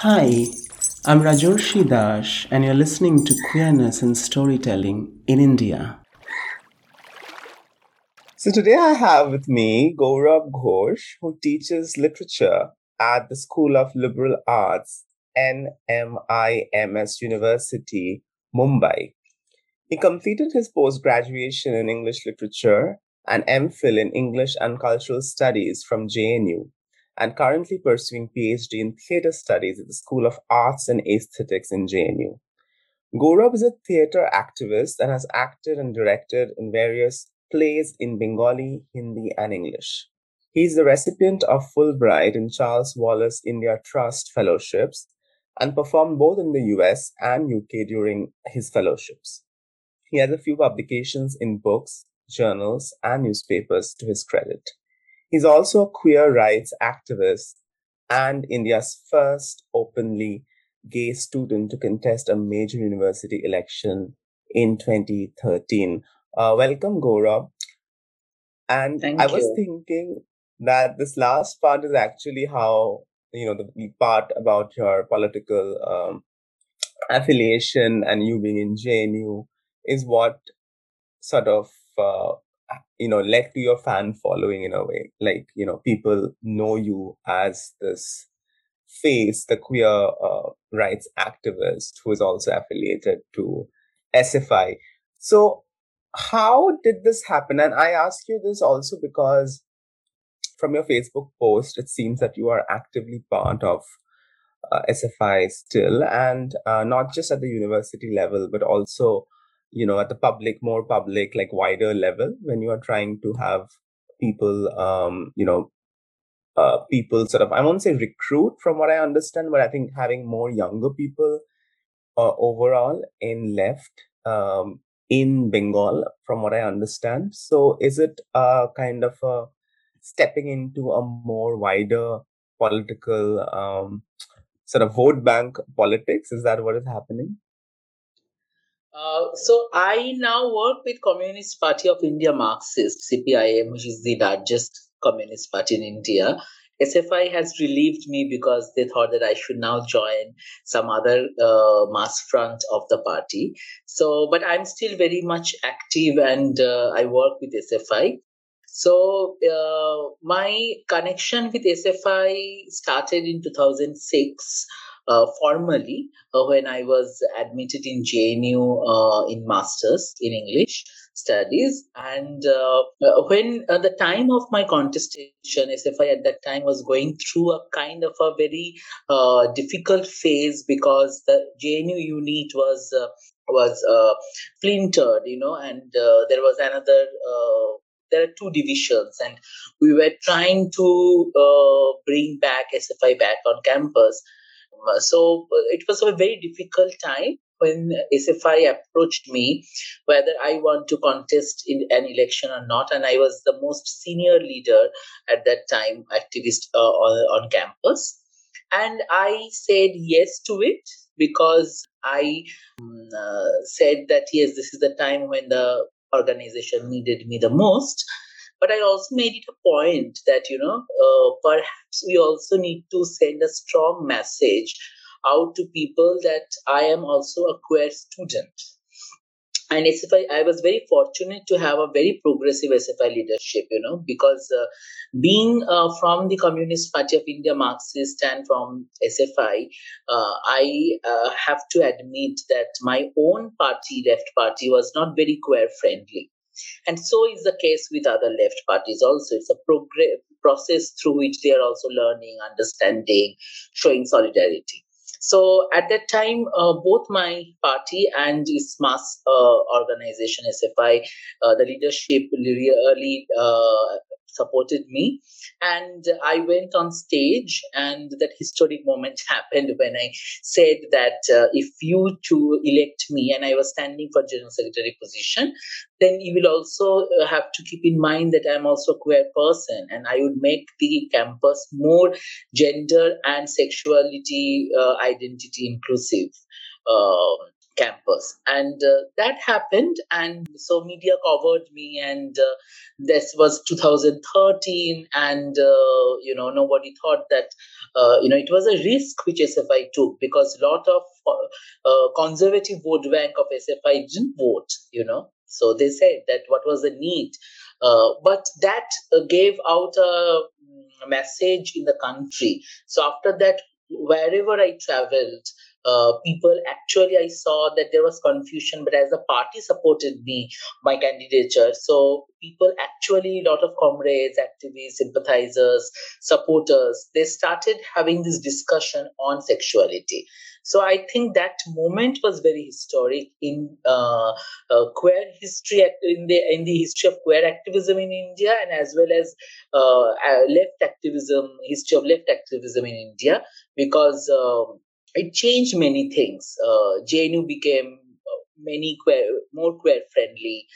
Hi, I'm Rajorshi Dash, and you're listening to Queerness and Storytelling in India. So today I have with me Gourab Ghosh, who teaches literature at the School of Liberal Arts, NMIMS University, Mumbai. He completed his post graduation in English literature and MPhil in English and Cultural Studies from JNU and currently pursuing PhD in theatre studies at the School of Arts and Aesthetics in JNU. Gourab is a theatre activist and has acted and directed in various plays in Bengali, Hindi, and English. He is the recipient of Fulbright and Charles Wallace India Trust fellowships and performed both in the US and UK during his fellowships. He has a few publications in books, journals, and newspapers to his credit. He's also a queer rights activist and India's first openly gay student to contest a major university election in 2013. Uh, welcome, Gourab. And Thank I was you. thinking that this last part is actually how, you know, the part about your political um, affiliation and you being in JNU is what sort of uh, you know led to your fan following in a way. Like you know people know you as this face the queer uh, rights activist who is also affiliated to sfi so how did this happen? And i ask you this also because from your facebook post it seems that you are actively part of uh, sfi still and uh, not just at the university level but also you know at the public more public like wider level when you are trying to have people um you know uh people sort of i won't say recruit from what i understand but i think having more younger people uh, overall in left um in bengal from what i understand. So is it a kind of a stepping into a more wider political um sort of vote bank politics? Is that what is happening Uh, so I now work with Communist Party of India Marxist CPIM, which is the largest communist party in India. SFI has relieved me because they thought that I should now join some other uh, mass front of the party. So, but I'm still very much active and uh, I work with SFI. So, uh, my connection with SFI started in 2006 uh, formally uh, when I was admitted in JNU uh, in masters in English studies. And uh, when at the time of my contestation sfi at that time was going through a kind of a very difficult phase because the jnu unit was was uh, splintered you know and uh, there was another uh, there are two divisions. And we were trying to bring back sfi back on campus so uh, it was a very difficult time when SFI approached me whether I want to contest in an election or not, and I was the most senior leader at that time, activist uh, on, on campus, and I said yes to it because I um, uh, said that yes, this is the time when the organization needed me the most. But I also made it a point that you know uh, perhaps we also need to send a strong message out to people that I am also a queer student. And SFI, I was very fortunate to have a very progressive SFI leadership, you know, because uh, being uh, from the Communist Party of India Marxist and from SFI, uh, I uh, have to admit that my own party, left party, was not very queer friendly. And so is the case with other left parties also. It's a progress process through which they are also learning, understanding, showing solidarity. So at that time, uh, both my party and its mass uh, organization SFI, uh, the leadership really uh, supported me. And i went on stage and that historic moment happened when i said that uh, if you two elect me and i was standing for general secretary position then you will also uh, have to keep in mind that i'm also a queer person and i would make the campus more gender and sexuality uh, identity inclusive. Um, campus. And uh, that happened and so media covered me and uh, this was 2013 and uh, you know nobody thought that uh, you know it was a risk which sfi took because a lot of uh, uh, conservative vote bank of sfi didn't vote you know. So they said that what was the need but that gave out a mm, message in the country. So after that wherever i traveled uh, people actually i saw that there was confusion but as the party supported me my candidature. So people actually a lot of comrades activists sympathizers supporters they started having this discussion on sexuality. So i think that moment was very historic in uh, uh, queer history in the in the history of queer activism in india and as well as uh, left activism history of left activism in india because um, it changed many things. Uh, JNU became uh, many queer, more queer friendly.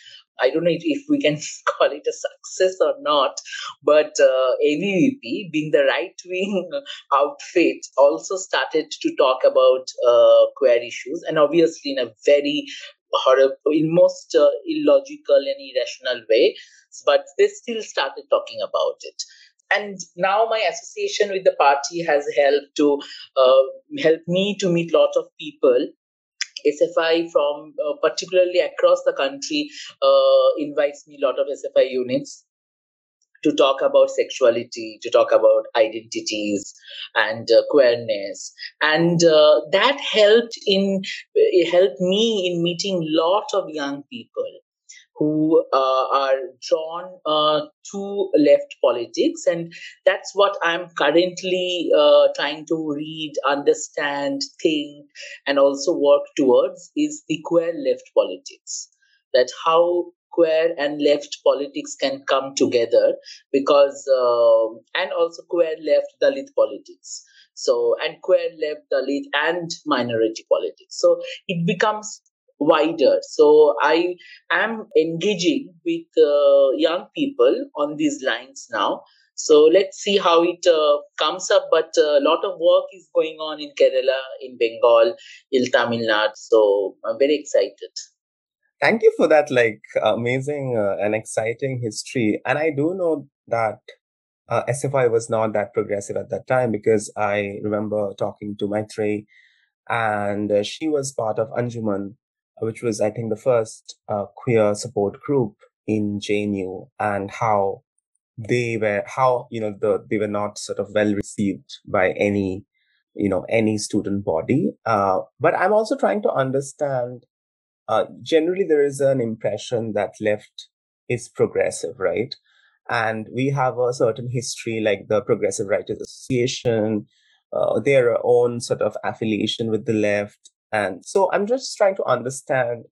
I don't know if we can call it a success or not, but uh, ABVP, being the right wing outfit, also started to talk about uh, queer issues, and obviously in a very horrible, in most uh, illogical and irrational way, but they still started talking about it and now my association with the party has helped to uh, help me to meet lots of people. SFI from uh, particularly across the country uh, invites me a lot of SFI units to talk about sexuality, to talk about identities and uh, queerness, and uh, that helped in helped me in meeting lot of young people who uh, are drawn uh, to left politics. And that's what I'm currently uh, trying to read, understand, think, and also work towards is the queer left politics. That how queer and left politics can come together because, um, and also queer left Dalit politics. So, and queer left Dalit and minority politics. So it becomes wider. So I am engaging with uh, young people on these lines now. So let's see how it uh, comes up. But a lot of work is going on in Kerala, in Bengal, in Tamil Nadu. So I'm very excited. Thank you for that, like amazing uh, and exciting history. And I do know that uh, SFI was not that progressive at that time because I remember talking to my Maitri, and uh, she was part of Anjuman, which was, I think, the first uh, queer support group in JNU, and how they were, how you know, the they were not sort of well received by any, you know, any student body. Uh, but I'm also trying to understand. Uh, generally, there is an impression that left is progressive, right? And we have a certain history, like the Progressive Writers Association, uh, their own sort of affiliation with the left and so I'm just trying to understand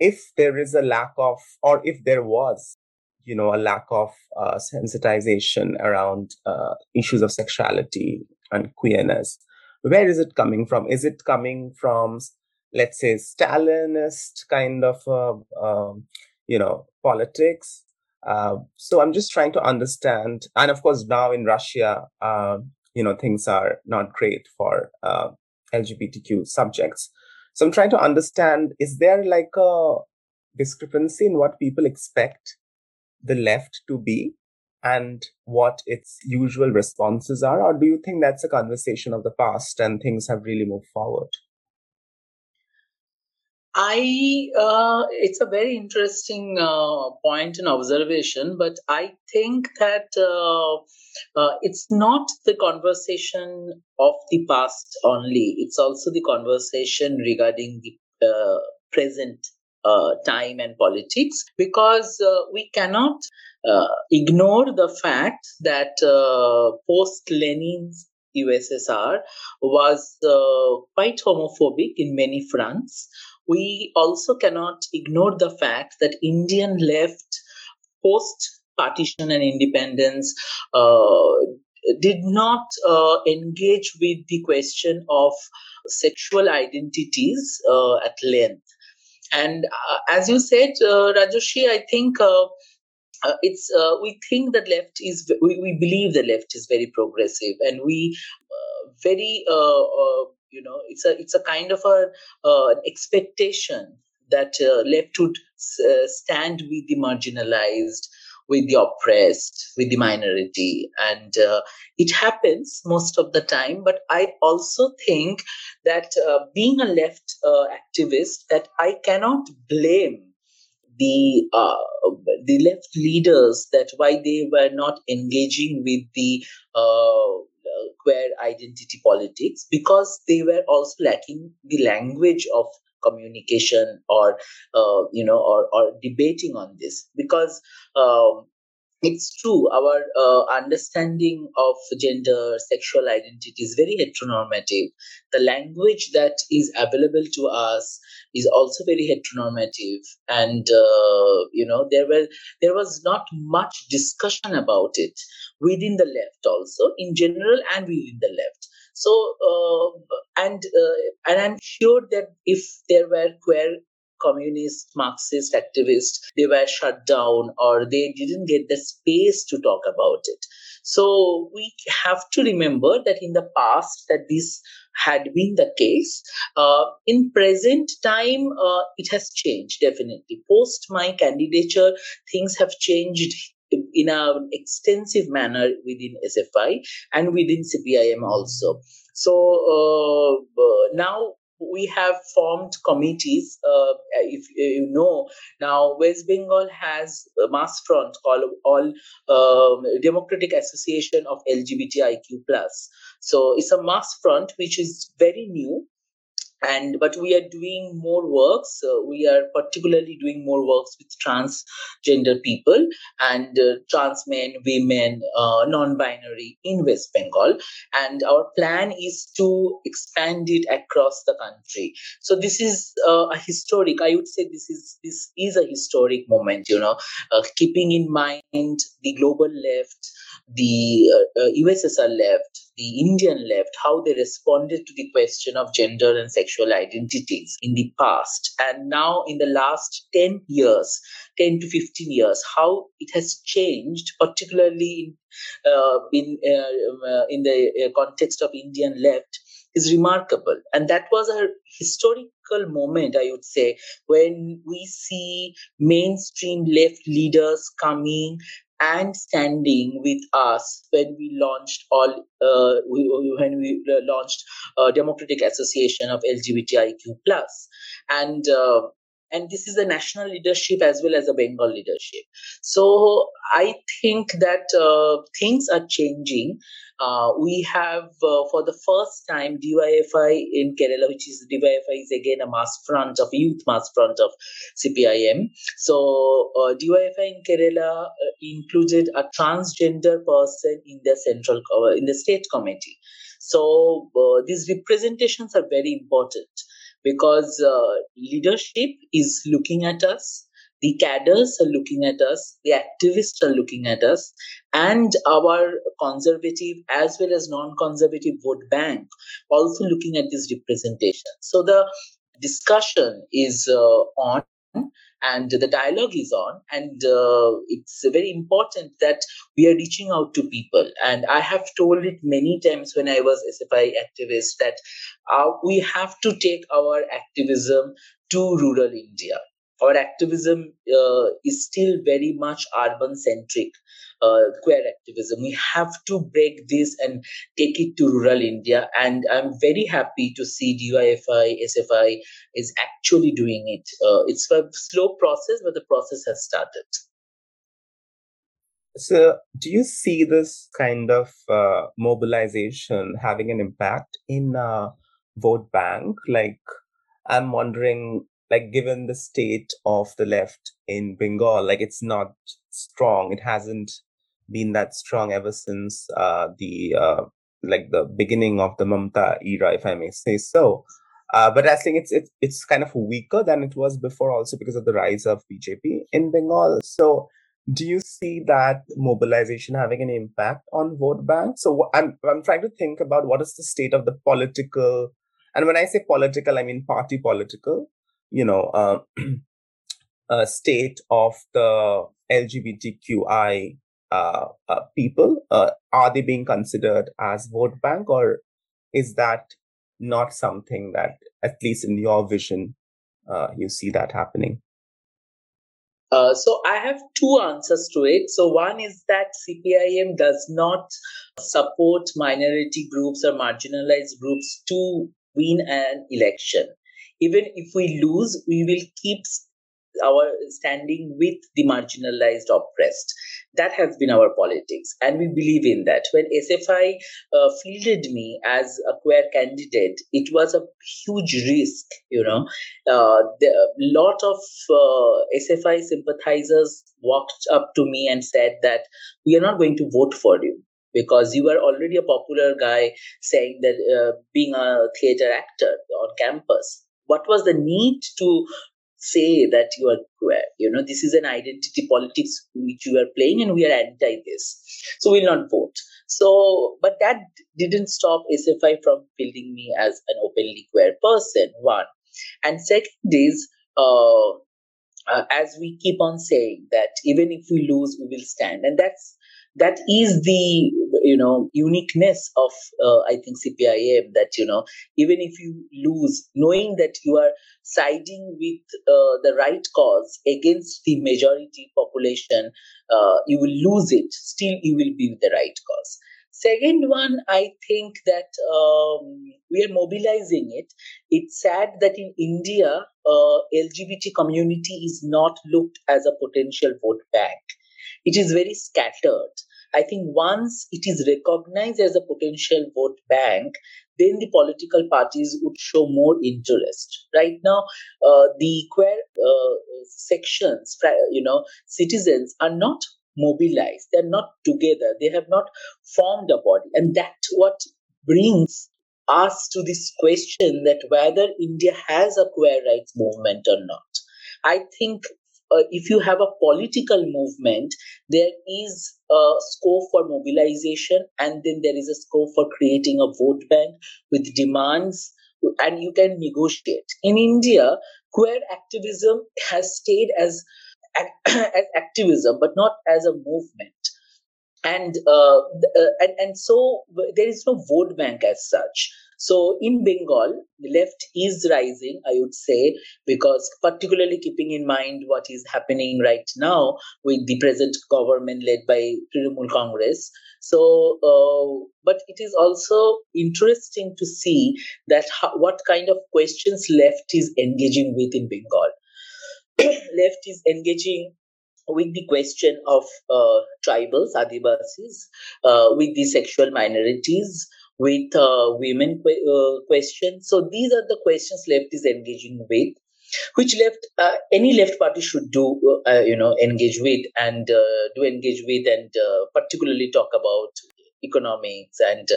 if there is a lack of, or if there was, you know, a lack of uh, sensitization around uh, issues of sexuality and queerness. Where is it coming from? Is it coming from, let's say, Stalinist kind of, uh, um, you know, politics? Uh, so I'm just trying to understand. And of course, now in Russia, uh, you know, things are not great for uh, LGBTQ subjects. So I'm trying to understand is there like a discrepancy in what people expect the left to be and what its usual responses are? Or do you think that's a conversation of the past and things have really moved forward? I uh, it's a very interesting uh, point and observation, but I think that uh, uh, it's not the conversation of the past only. It's also the conversation regarding the uh, present uh, time and politics, because we cannot ignore the fact that post Lenin's USSR was quite homophobic in many fronts we also cannot ignore the fact that Indian left post partition and independence uh, did not uh, engage with the question of sexual identities uh, at length. And uh, as you said, uh, Rajoshi, I think uh, it's we think that left is we, we believe the left is very progressive, and we very you know, it's a it's a kind of a uh, expectation that uh, left would uh, stand with the marginalized, with the oppressed, with the minority. And uh, it happens most of the time. But I also think that uh, being a left uh, activist, that I cannot blame the uh, the left leaders that why they were not engaging with the uh, queer identity politics because they were also lacking the language of communication or uh, you know or, or debating on this. Because um, it's true. Our uh, understanding of gender sexual identity is very heteronormative. The language that is available to us is also very heteronormative. And uh, you know there were there was not much discussion about it within the left also in general and within the left. So, uh, and uh, and I'm sure that if there were queer communist, Marxist activists, they were shut down or they didn't get the space to talk about it. So we have to remember that in the past that this had been the case. Uh, in present time, uh, it has changed definitely. Post my candidature, things have changed in an extensive manner within SFI and within CPIM also. So uh, uh, now we have formed committees. Uh, if you know, now West Bengal has a mass front called All um, Democratic Association of LGBTIQ plus. So it's a mass front which is very new and but we are doing more works. Uh, we are particularly doing more works with transgender people and uh, trans men women uh, non-binary in west bengal. And our plan is to expand it across the country. So this is uh, a historic i would say this is this is a historic moment you know uh, keeping in mind the global left the ussr uh, left the Indian left, how they responded to the question of gender and sexual identities in the past. And now, in the last 10 years, 10 to 15 years, how it has changed, particularly in, uh, in, uh, uh the uh, context of Indian left, is remarkable. And that was a historical moment, I would say, when we see mainstream left leaders coming and standing with us when we launched all uh, we, when we launched uh, Democratic Association of LGBTIQ plus. And uh, and this is a national leadership as well as a Bengal leadership. So I think that uh, things are changing. Uh, we have, uh, for the first time, DYFI in Kerala, which is DYFI is again a mass front of youth mass front of CPIM. So uh, DYFI in Kerala uh, included a transgender person in the central in the state committee. So uh, these representations are very important because uh, leadership is looking at us the cadres are looking at us, the activists are looking at us, and our conservative as well as non conservative vote bank also looking at this representation. So the discussion is uh, on and the dialogue is on. And uh, it's very important that we are reaching out to people. And i have told it many times when i was sfi activist that uh, we have to take our activism to rural india our activism uh, is still very much urban centric uh, queer activism. We have to break this and take it to rural india and i'm very happy to see dyfi sfi is actually doing it. Uh, it's a slow process but the process has started. So do you see this kind of uh, mobilization having an impact in uh, vote bank? Like i'm wondering like given the state of the left in Bengal, like it's not strong. It hasn't been that strong ever since uh, the uh, like the beginning of the Mamta era, if I may say so. Uh, but I think it's, it's it's kind of weaker than it was before, also because of the rise of BJP in Bengal. So, do you see that mobilization having an impact on vote banks? So, I'm I'm trying to think about what is the state of the political, and when I say political, I mean party political you know uh, state of the LGBTQI uh, uh, people? Uh, are they being considered as vote bank, or is that not something that, at least in your vision, uh, you see that happening? Uh, so I have two answers to it. So one is that CPIM does not support minority groups or marginalized groups to win an election. Even if we lose, we will keep our standing with the marginalized oppressed. That has been our politics, and we believe in that. When SFI uh, fielded me as a queer candidate, it was a huge risk. You know, uh, a lot of uh, SFI sympathizers walked up to me and said that we are not going to vote for you because you are already a popular guy saying that uh, being a theater actor on campus what was the need to say that you are queer. You know, this is an identity politics which you are playing, and we are anti this. So we'll not vote. So, but that didn't stop SFI from building me as an openly queer person. One, and second is. Uh, uh, as we keep on saying that even if we lose we will stand and that's that is the you know uniqueness of uh, i think cpim that you know even if you lose knowing that you are siding with uh, the right cause against the majority population uh, you will lose it. Still you will be with the right cause. Second one i think that um, we are mobilizing it. It's sad that in india uh, lgbt community is not looked as a potential vote bank. It is very scattered. I think once it is recognized as a potential vote bank, then the political parties would show more interest. Right now, uh, the queer uh, sections, you know, citizens are not mobilized. They're not together. They have not formed a body, and that's what brings us to this question that whether India has a queer rights movement or not. I think uh, if you have a political movement, there is a scope for mobilization, and then there is a scope for creating a vote bank with demands, and you can negotiate. In India, queer activism has stayed as as activism, but not as a movement. And, uh, uh, and and so there is no vote bank as such. So in Bengal, the left is rising, I would say, because particularly keeping in mind what is happening right now with the present government led by Trinamool Congress. So, uh, but it is also interesting to see that how, what kind of questions left is engaging with in Bengal. left is engaging with the question of uh, tribals, Adivasis, uh, with the sexual minorities, with uh, women que- uh, questions. So these are the questions left is engaging with, which left uh, any left party should do, uh, you know, engage with and uh, do engage with, and uh, particularly talk about economics and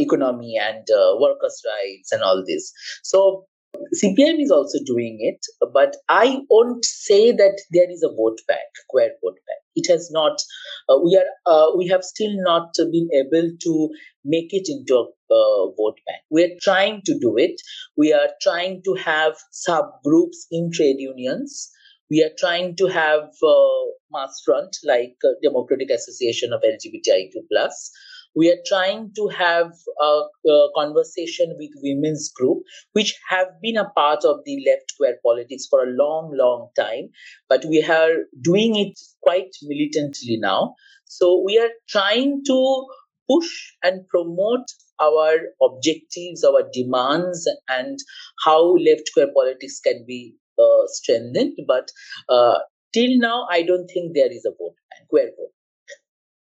economy and workers' rights and all this. So CPM is also doing it, but I won't say that there is a vote bank, queer vote bank. It has not. Uh, we are. Uh, we have still not been able to make it into a uh, vote bank. We are trying to do it. We are trying to have subgroups in trade unions. We are trying to have uh, mass front like uh, Democratic Association of LGBTIQ plus we are trying to have a, a, conversation with women's group which have been a part of the left queer politics for a long long time but we are doing it quite militantly now. So we are trying to push and promote our objectives our demands and how left queer politics can be uh, strengthened. But uh, till now i don't think there is a vote queer vote.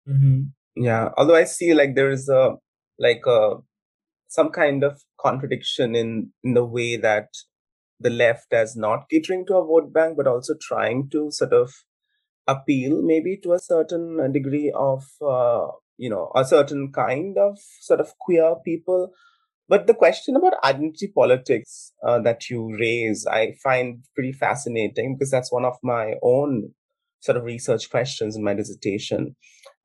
Mm-hmm. Yeah, although I see like there is a like a some kind of contradiction in in the way that the left is not catering to a vote bank, but also trying to sort of appeal maybe to a certain degree of uh, you know a certain kind of sort of queer people. But the question about identity politics uh, that you raise, I find pretty fascinating because that's one of my own sort of research questions in my dissertation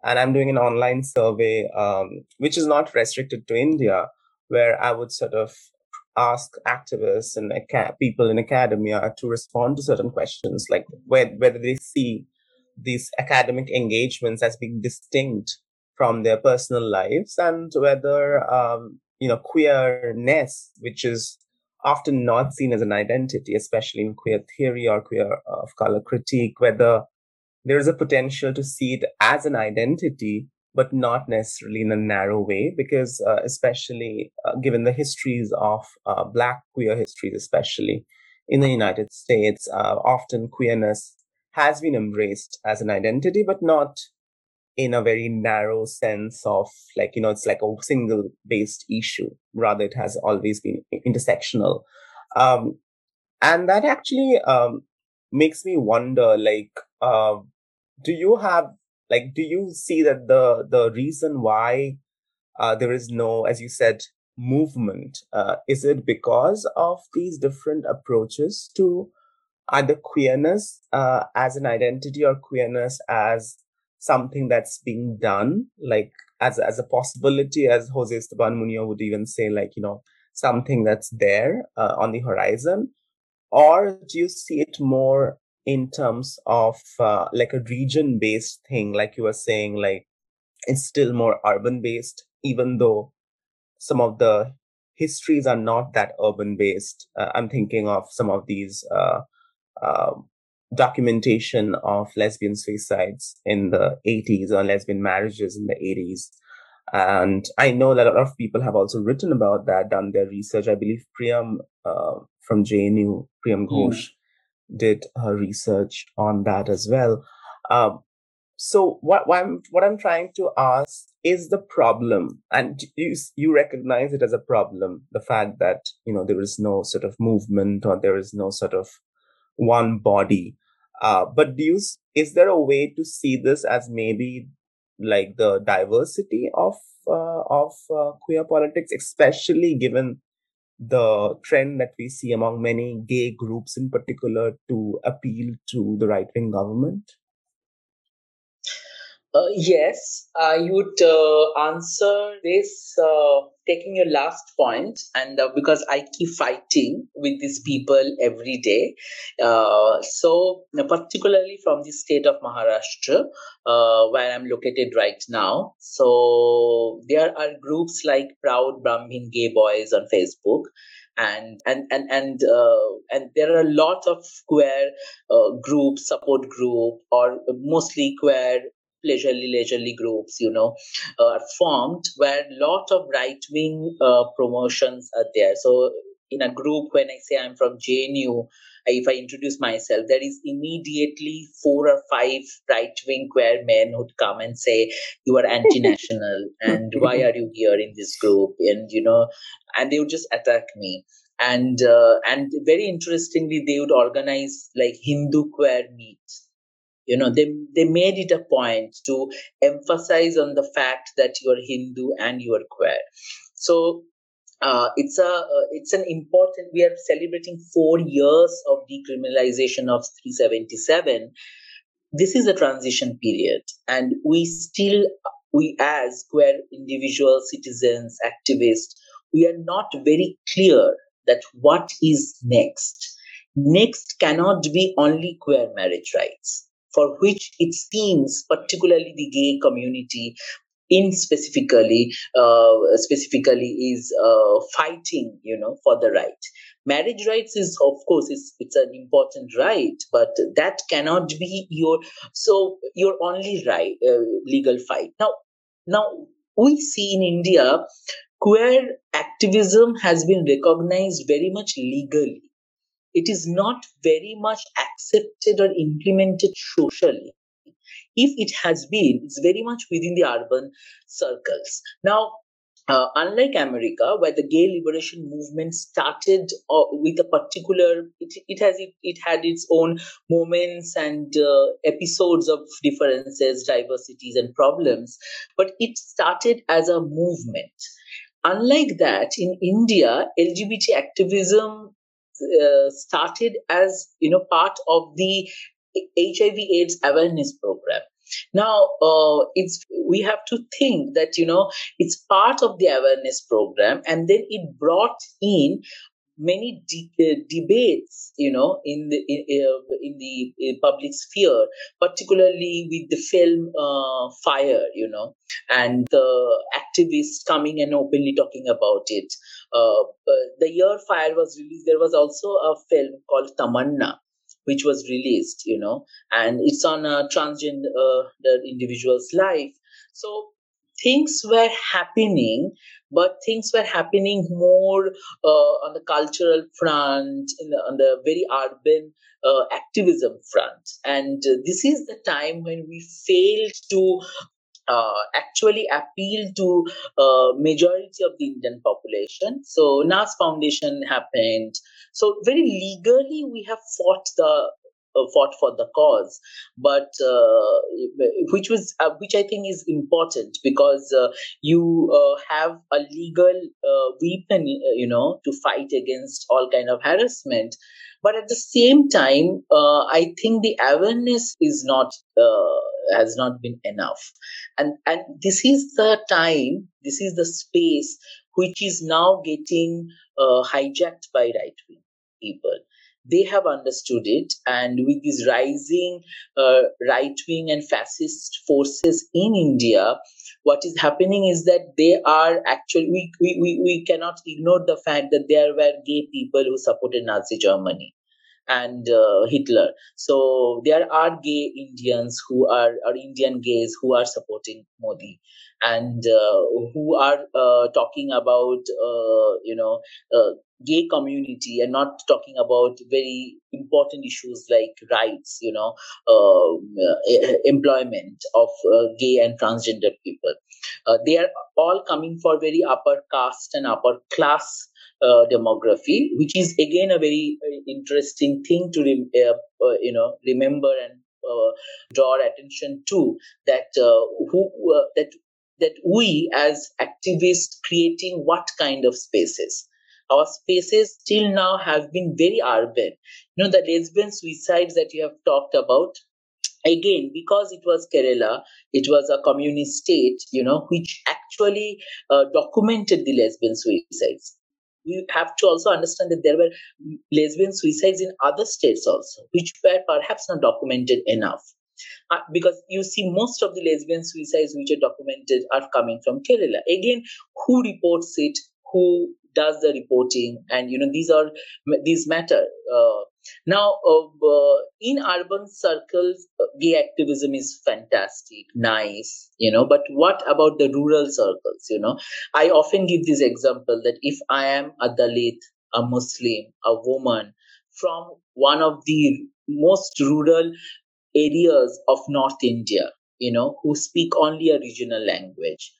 and I'm doing an online survey, um, which is not restricted to India, where I would sort of ask activists and people in academia to respond to certain questions, like where, whether they see these academic engagements as being distinct from their personal lives, and whether um, you know, queerness, which is often not seen as an identity, especially in queer theory or queer uh, of color critique, whether there is a potential to see it as an identity, but not necessarily in a narrow way, because uh, especially uh, given the histories of uh, Black queer histories, especially in the United States, uh, often queerness has been embraced as an identity, but not in a very narrow sense of like, you know, it's like a single based issue. Rather, it has always been intersectional. Um, and that actually um, makes me wonder like, uh, do you have like do you see that the the reason why uh, there is no as you said movement uh, is it because of these different approaches to either queerness uh, as an identity or queerness as something that's being done like as as a possibility as José Esteban Muñoz would even say like you know something that's there uh, on the horizon? Or do you see it more in terms of uh, like a region based thing like you were saying like it's still more urban based even though some of the histories are not that urban based uh, i'm thinking of some of these uh, um, documentation of lesbian suicides in the 80s or lesbian marriages in the 80s and i know that a lot of people have also written about that done their research. I believe priyam uh, from jnu priyam hmm. ghosh mm did her research on that as well. Um, so what, what I'm what I'm trying to ask is the problem, and you you recognize it as a problem, the fact that you know there is no sort of movement or there is no sort of one body. Uh, but do you is there a way to see this as maybe like the diversity of uh, of uh, queer politics, especially given the trend that we see among many gay groups in particular to appeal to the right wing government? Uh, yes, I would uh, answer this uh, taking your last point, and uh, because I keep fighting with these people every day. Uh, so, particularly from the state of Maharashtra, uh, where I'm located right now. So, there are groups like Proud Brahmin Gay Boys on Facebook and and and and uh, and there are a lot of queer uh, groups support group or mostly queer leisurely leisurely groups you know uh, are formed where a lot of right wing uh, promotions are there. So in a group when i say i'm from jnu if i introduce myself there is immediately four or five right wing queer men who'd come and say you are anti-national and why are you here in this group? And you know and they would just attack me. And uh, and very interestingly they would organize like hindu queer meets you know they they made it a point to emphasize on the fact that you're hindu and you're queer. So uh, it's a uh, it's an important we are celebrating four years of decriminalization of 377 this is a transition period and we still we as queer individual citizens activists we are not very clear that what is next. Next cannot be only queer marriage rights for which it seems, particularly the gay community, in specifically uh, specifically is uh, fighting you know for the right. Marriage rights is of course it's, it's an important right but that cannot be your so your only right uh, legal fight. Now now we see in india queer activism has been recognized very much legally it is not very much accepted or implemented socially. If it has been, it's very much within the urban circles. Now, uh, unlike America, where the gay liberation movement started uh, with a particular, it, it has it, it had its own moments and uh, episodes of differences, diversities, and problems, but it started as a movement. Unlike that, in India, LGBT activism uh, started as you know part of the HIV/AIDS awareness program. Now, uh, it's we have to think that you know it's part of the awareness program, and then it brought in many de- uh, debates, you know, in the in, uh, in the uh, public sphere, particularly with the film uh, Fire, you know, and the activists coming and openly talking about it. Uh, the year Fire was released, there was also a film called Tamanna, which was released, you know, and it's on a transgender uh, individual's life. So things were happening, but things were happening more uh, on the cultural front, the, on the very urban uh, activism front. And uh, this is the time when we failed to uh, actually appeal to uh, majority of the Indian population. So Naz Foundation happened. So very legally, we have fought the fought for the cause, but uh, which was uh, which I think is important because uh, you uh, have a legal uh, weapon, you know, to fight against all kind of harassment. But at the same time, I think the awareness is not has not been enough, and and this is the time, this is the space which is now getting hijacked by right wing people they have understood it. And with these rising uh, right wing and fascist forces in India, what is happening is that they are actually, we, we, we, we cannot ignore the fact that there were gay people who supported Nazi Germany and uh, Hitler. So there are gay Indians who are, are Indian gays who are supporting Modi and uh, who are uh, talking about, uh, you know, uh, gay community and not talking about very important issues like rights, you know, um, uh, employment of gay and transgender people. they are all coming for very upper caste and upper class uh, demography, which is again a very, very interesting thing to rem- uh, uh, you know remember and uh, draw attention to that uh, who uh, that that we as activists creating what kind of spaces our spaces till now have been very urban you know the lesbian suicides that you have talked about again because it was kerala it was a communist state you know which actually uh, documented the lesbian suicides we have to also understand that there were lesbian suicides in other states also, which were perhaps not documented enough. Uh, because you see, most of the lesbian suicides which are documented are coming from Kerala. Again, who reports it? Who does the reporting? And you know, these are these matter. Uh, now, uh, in urban circles, uh, gay activism is fantastic, nice, you know, but what about the rural circles? You know, I often give this example that if I am a Dalit, a Muslim, a woman from one of the most rural areas of North India, you know, who speak only a regional language,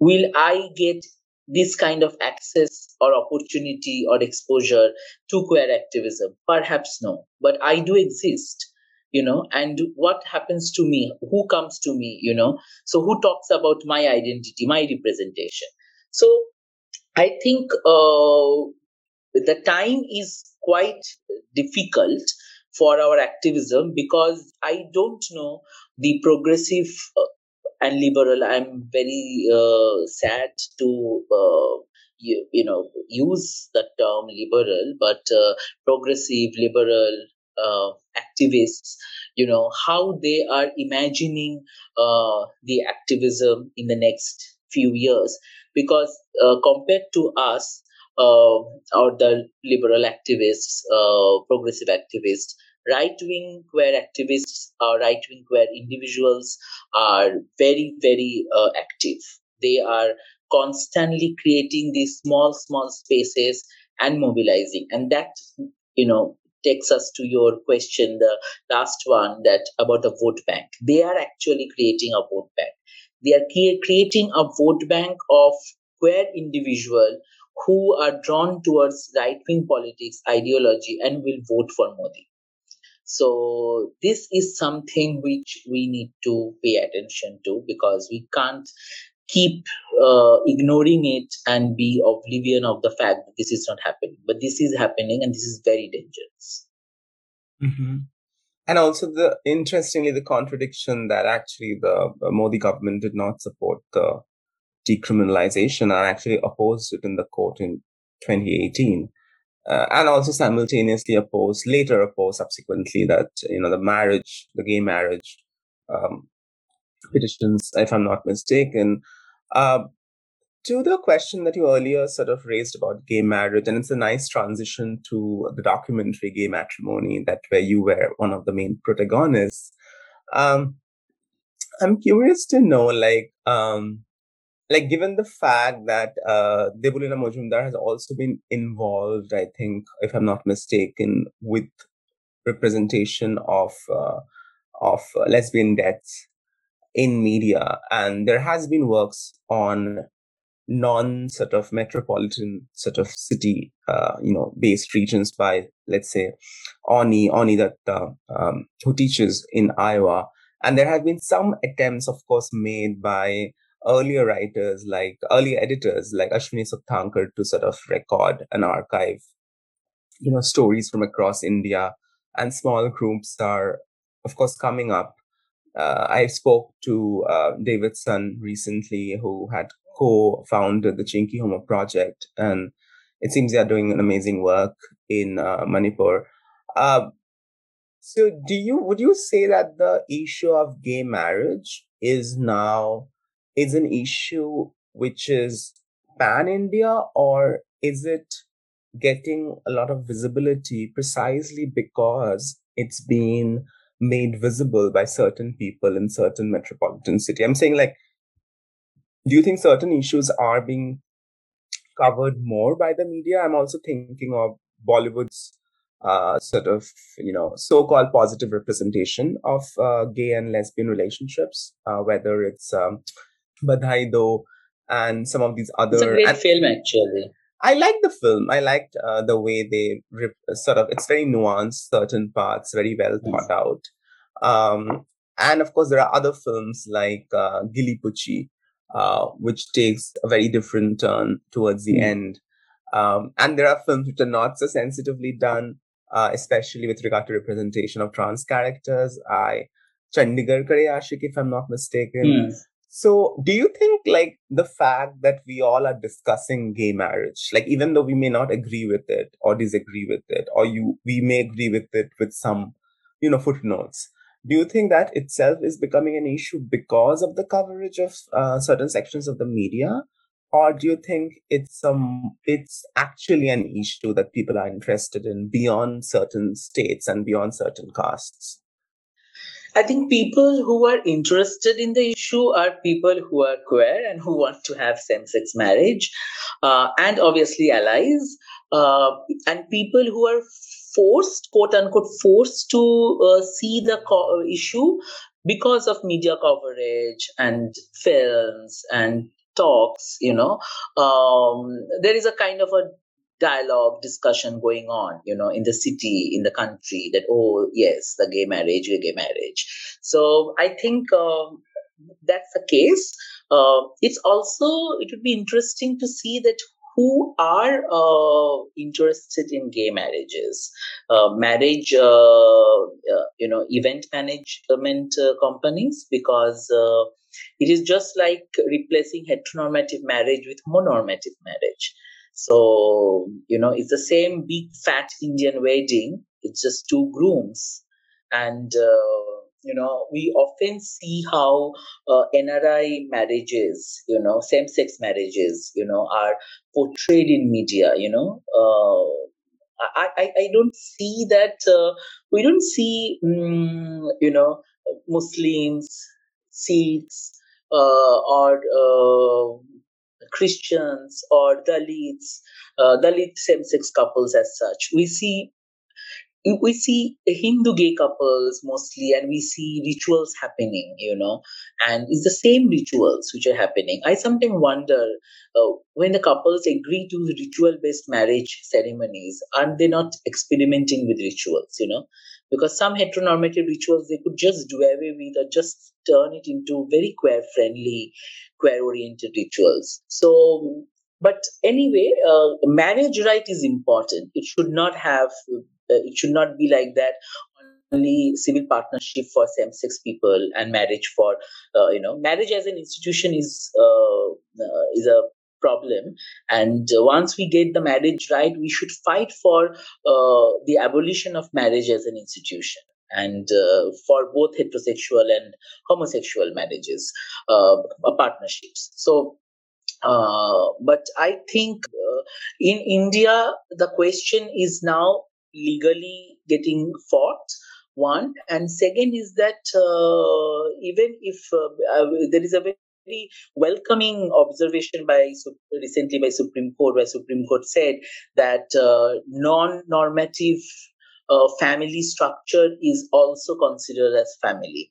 will I get this kind of access or opportunity or exposure to queer activism? Perhaps no, but I do exist, you know, and what happens to me? Who comes to me, you know? So, who talks about my identity, my representation? So, I think uh, the time is quite difficult for our activism because I don't know the progressive uh, and liberal. I'm very uh, sad to uh, you, you know use the term liberal, but uh, progressive liberal uh, activists, you know how they are imagining uh, the activism in the next few years, because uh, compared to us. or the liberal activists, progressive activists, right wing queer activists or right wing queer individuals are very, very uh, active. They are constantly creating these small, small spaces and mobilizing. And that, you know, takes us to your question, the last one that about the vote bank. They are actually creating a vote bank. They are creating a vote bank of queer individual who are drawn towards right wing politics ideology and will vote for Modi. So this is something which we need to pay attention to because we can't keep uh, ignoring it and be oblivion of the fact that this is not happening. But this is happening and this is very dangerous. Mm-hmm. And also, the interestingly, the contradiction that actually the Modi government did not support the decriminalization and actually opposed it in the court in 2018 uh, and also simultaneously oppose, later oppose subsequently that, you know, the marriage, the gay marriage um, petitions, if I'm not mistaken. Uh, to the question that you earlier sort of raised about gay marriage, and it's a nice transition to the documentary Gay Matrimony, that where you were one of the main protagonists. Um, I'm curious to know, like, um, like given the fact that uh, Debalina Majumder has also been involved, I think, if I'm not mistaken, with representation of uh, of lesbian deaths in media, and there has been works on non sort of metropolitan sort of city, uh, you know, based regions by let's say Oni Oni that um, who teaches in Iowa, and there have been some attempts, of course, made by earlier writers like early editors like Ashwini Sukthankar to sort of record and archive, you know, stories from across India. And small groups are, of course, coming up. Uh, I spoke to uh, recently, who had co-founded the Chinky Homo project, and it seems they are doing an amazing work in uh, Manipur. Uh, so, do you would you say that the issue of gay marriage is now is an issue which is pan India, or is it getting a lot of visibility precisely because it's been made visible by certain people in certain metropolitan city? I'm saying like, do you think certain issues are being covered more by the media? I'm also thinking of Bollywood's uh, sort of you know so-called positive representation of uh, gay and lesbian relationships, uh, whether it's um, Badhai Do and some of these other. It's a great and, film, actually. I like the film. I liked uh, the way they rip, sort of. It's very nuanced, certain parts, very well thought out. Um, and of course, there are other films like uh, Geeli Pucchi, uh, which takes a very different turn towards the mm. end. Um, and there are films which are not so sensitively done, uh, especially with regard to representation of trans characters. I Chandigarh Kare Aashiqui, if I'm not mistaken, mm. So, do you think like the fact that we all are discussing gay marriage, like even though we may not agree with it or disagree with it, or you we may agree with it with some, you know, footnotes, do you think that itself is becoming an issue because of the coverage of uh, certain sections of the media, or do you think it's um it's actually an issue that people are interested in beyond certain states and beyond certain castes? I think people who are interested in the issue are people who are queer and who want to have same sex marriage, uh, and obviously allies, uh, and people who are forced, quote unquote, forced to uh, see the co- issue because of media coverage and films and talks you know. Um, there is a kind of a dialogue discussion going on you know in the city in the country that oh yes the gay marriage gay marriage. So i think um, that's the case. Uh, it's also it would be interesting to see that who are uh, interested in gay marriages. Uh, marriage uh, uh, you know event management uh, companies because it is just like replacing heteronormative marriage with homonormative marriage so, you know, it's the same big fat Indian wedding. It's just two grooms. And, uh, you know, we often see how uh, NRI marriages, you know, same sex marriages, you know, are portrayed in media, you know. Uh, I, I, I don't see that, uh, we don't see, um, you know, Muslims, Sikhs, uh, or uh, Christians or Dalits, uh, Dalit same-sex couples as such. We see we see Hindu gay couples mostly, and we see rituals happening, you know, and it's the same rituals which are happening. I sometimes wonder uh, when the couples agree to ritual based marriage ceremonies, aren't they not experimenting with rituals, you know? Because some heteronormative rituals they could just do away with or just turn it into very queer friendly, queer oriented rituals. So, but anyway, uh, marriage right is important. It should not have uh, it should not be like that only civil partnership for same-sex people and marriage for uh, you know marriage as an institution is uh, uh, is a problem. And uh, once we get the marriage right, we should fight for uh, the abolition of marriage as an institution and uh, for both heterosexual and homosexual marriages, uh, partnerships. So, uh, but I think uh, in India, the question is now legally getting fought. One and second is that uh, even if uh, there is a very welcoming observation by recently by Supreme Court, where Supreme Court said that non-normative uh, family structure is also considered as family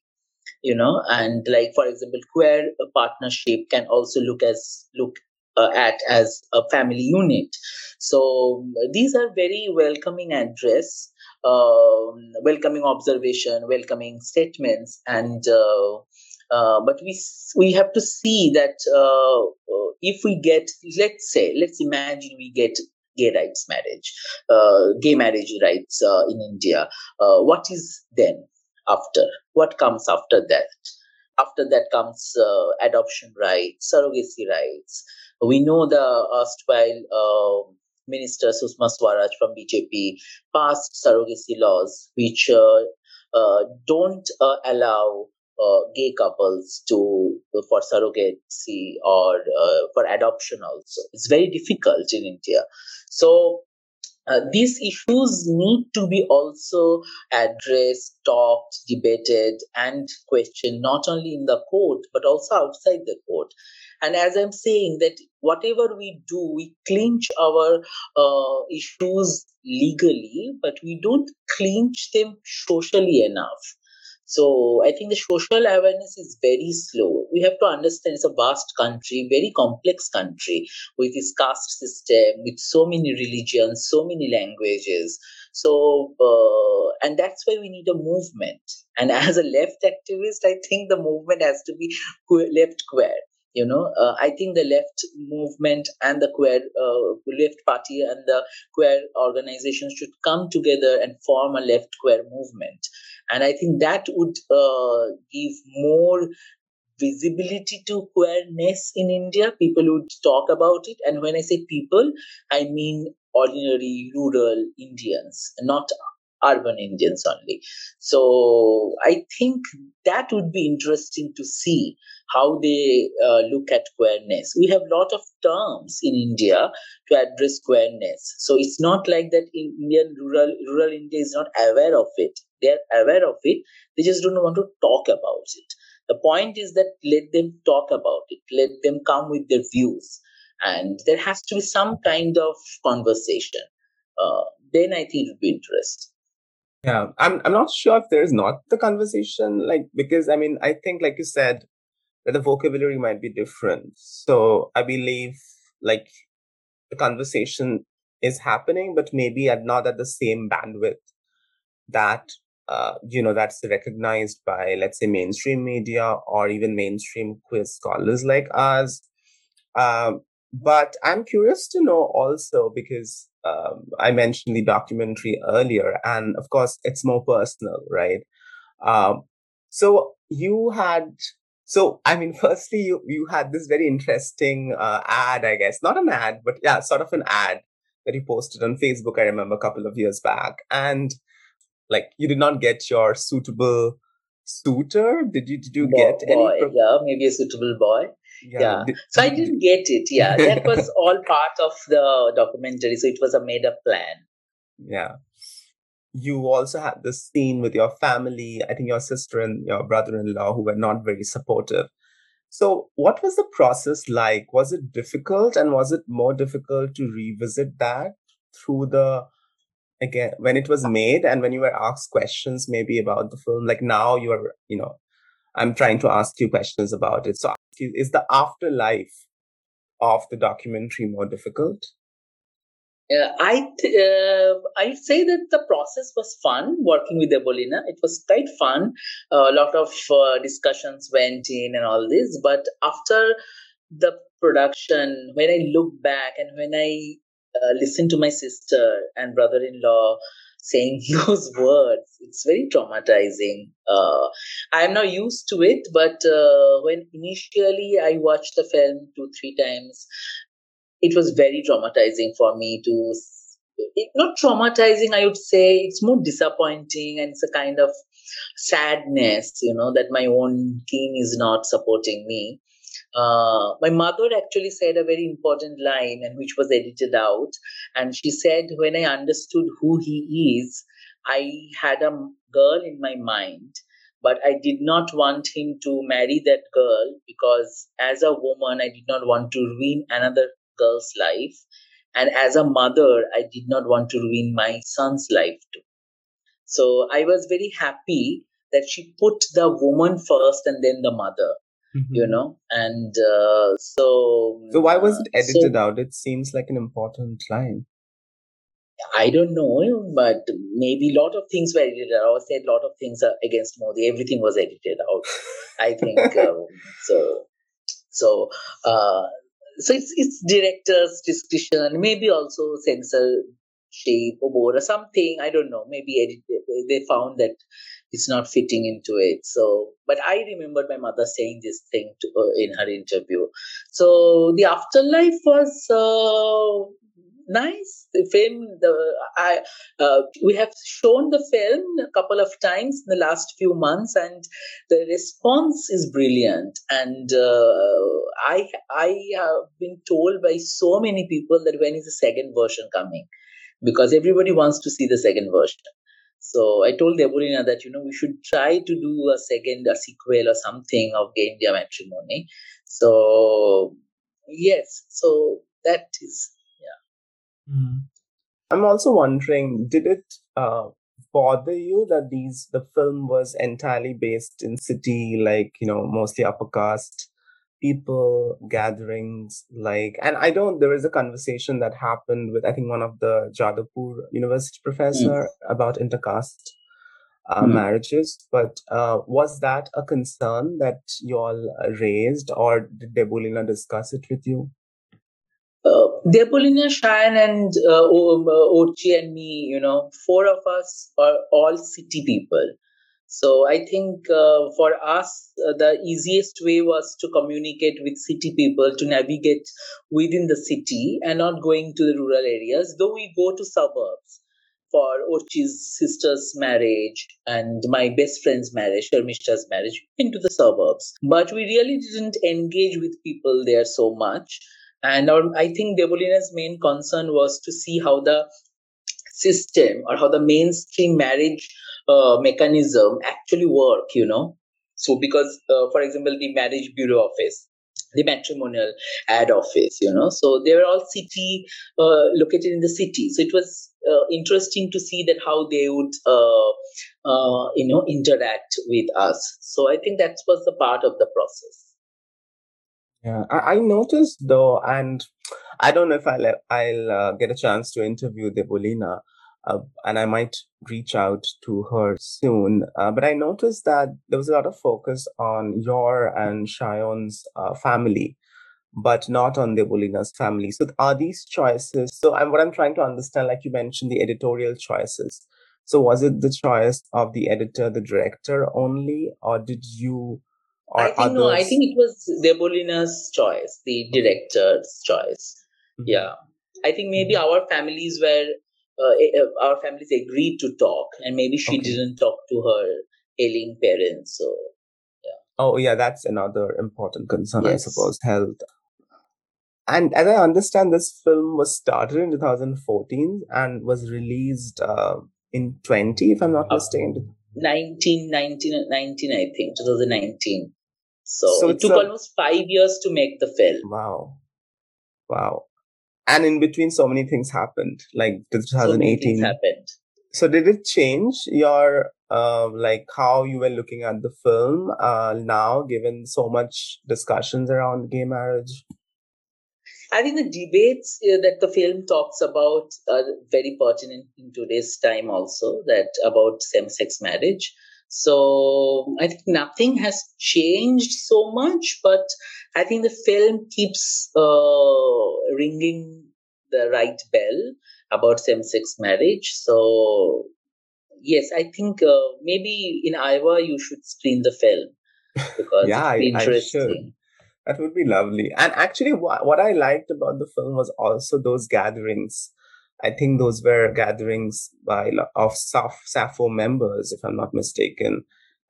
you know? And like for example queer partnership can also look as look uh, at as a family unit. So these are very welcoming address um, welcoming observation welcoming statements and uh, uh, but we we have to see that uh, uh, if we get let's say let's imagine we get gay rights marriage, uh, gay marriage rights uh, in India. Uh, what is then after? What comes after that? After that comes adoption rights, surrogacy rights. We know the erstwhile Minister Sushma Swaraj from BJP passed surrogacy laws which don't allow uh, gay couples to for surrogacy or uh, for adoption also it's very difficult in india so uh, these issues need to be also addressed, talked, debated, and questioned not only in the court but also outside the court. And as I'm saying, that whatever we do, we clinch our uh, issues legally, but we don't clinch them socially enough. So I think the social awareness is very slow. We have to understand it's a vast country, very complex country with its caste system, with so many religions, so many languages. So, uh, and that's why we need a movement. And as a left activist, I think the movement has to be left queer you know uh, i think the left movement and the queer uh, left party and the queer organizations should come together and form a left queer movement and I think that would uh, give more visibility to queerness in India. People would talk about it. And when I say people, I mean ordinary rural Indians, not urban Indians only. So I think that would be interesting to see how they uh, look at queerness. We have a lot of terms in India to address queerness. So it's not like that in Indian rural rural India is not aware of it. They are aware of it. They just don't want to talk about it. The point is that let them talk about it. Let them come with their views. And there has to be some kind of conversation. Uh, then I think it would be interesting. Yeah, I'm I'm not sure if there's not the conversation, like because I mean I think like you said, that the vocabulary might be different. So I believe like the conversation is happening, but maybe at not at the same bandwidth that uh, you know that's recognized by let's say mainstream media or even mainstream quiz scholars like us. Um, but I'm curious to know also because um, I mentioned the documentary earlier, and of course, it's more personal, right? Um, so you had, so I mean, firstly, you you had this very interesting uh, ad, I guess, not an ad, but yeah, sort of an ad that you posted on Facebook. I remember a couple of years back, and like you did not get your suitable suitor. Did you? Did you boy, get boy, any? Pro- yeah, maybe a suitable boy yeah, yeah. so i didn't get it yeah that was all part of the documentary so it was a made up plan yeah you also had this scene with your family i think your sister and your brother-in-law who were not very supportive so what was the process like was it difficult and was it more difficult to revisit that through the again when it was made and when you were asked questions maybe about the film like now you're you know i'm trying to ask you questions about it so is the afterlife of the documentary more difficult? Uh, I th- uh, I'd say that the process was fun working with Debalina. It was quite fun. Uh, a lot of uh, discussions went in and all this. But after the production, when I look back and when I uh, listen to my sister and brother-in-law saying those words. It's very traumatizing. Uh, I am not used to it, but uh, when initially I watched the film two, three times, it was very traumatizing for me to it, not traumatizing i would say it's more disappointing and it's a kind of sadness you know that my own king is not supporting me uh, my mother actually said a very important line and which was edited out and she said when i understood who he is i had a girl in my mind but i did not want him to marry that girl because as a woman i did not want to ruin another girl's life and as a mother, I did not want to ruin my son's life too. So I was very happy that she put the woman first and then the mother. Mm-hmm. You know, and uh, so. So why was it edited so, out? It seems like an important line. I don't know, but maybe a lot of things were edited out. I said a lot of things are against Modi. Everything was edited out. I think um, so. So uh, so it's it's director's discretion, maybe also censorship or something. I don't know. Maybe edit, they found that it's not fitting into it. So, but I remember my mother saying this thing to, uh, in her interview. So the afterlife was uh, nice. The film, the I uh, we have shown the film a couple of times in the last few months, and the response is brilliant. And uh, I I have been told by so many people that when is the second version coming, because everybody wants to see the second version. So I told the Debalina that you know we should try to do a second, a sequel or something of Gay India Matrimony. So yes, so that is Mm. I'm also wondering, did it uh, bother you that these the film was entirely based in city, like you know, mostly upper caste people gatherings, like, and I don't. There is a conversation that happened with I think one of the Jadavpur University professor mm. about intercaste uh, mm. marriages. But uh, was that a concern that you all raised, or did Debalina discuss it with you? uh, Debalina, Shayan, and uh, Orchi and me, you know, four of us are all city people. So I think uh, for us, uh, the easiest way was to communicate with city people to navigate within the city and not going to the rural areas, though we go to suburbs for Orchi's sister's marriage and my best friend's marriage, Sharmishta's marriage, into the suburbs. But we really didn't engage with people there so much. And I think Debalina's main concern was to see how the system or how the mainstream marriage uh, mechanism actually work, you know. So because, uh, for example, the marriage bureau office, the matrimonial ad office, you know, so they were all city uh, located in the city. So it was uh, interesting to see that how they would, uh, uh, you know, interact with us. So I think that was the part of the process. Yeah, I, I noticed though, and I don't know if I'll I'll uh, get a chance to interview Debalina, uh, and I might reach out to her soon. Uh, but I noticed that there was a lot of focus on your and Shayon's uh, family, but not on Debalina's family. So are these choices? So I'm what I'm trying to understand, like you mentioned, the editorial choices. So was it the choice of the editor, the director only, or did you? I think others? no. I think it was Debalina's choice, the director's choice. Mm-hmm. Yeah, I think maybe mm-hmm. our families were uh, uh, our families agreed to talk, and maybe she okay. didn't talk to her ailing parents. So yeah. Oh yeah, that's another important concern, yes. I suppose. Health. And as I understand, this film was started in 2014 and was released uh, in 20, if I'm not uh, mistaken. 19, 19, 19, I think, 2019. So, so it took a, almost five years to make the film. Wow. Wow. And in between, so many things happened, like 2018. So happened. So did it change your, uh, like how you were looking at the film uh, now, given so much discussions around gay marriage? I think the debates uh, that the film talks about are very pertinent in today's time also, that about same-sex marriage. So I think nothing has changed so much, but I think the film keeps uh, ringing the right bell about same-sex marriage. So yes, I think uh, maybe in Iowa you should screen the film because yeah. I, I That would be lovely. And actually, what, what I liked about the film was also those gatherings. I think those were gatherings by of Sappho members, if I'm not mistaken.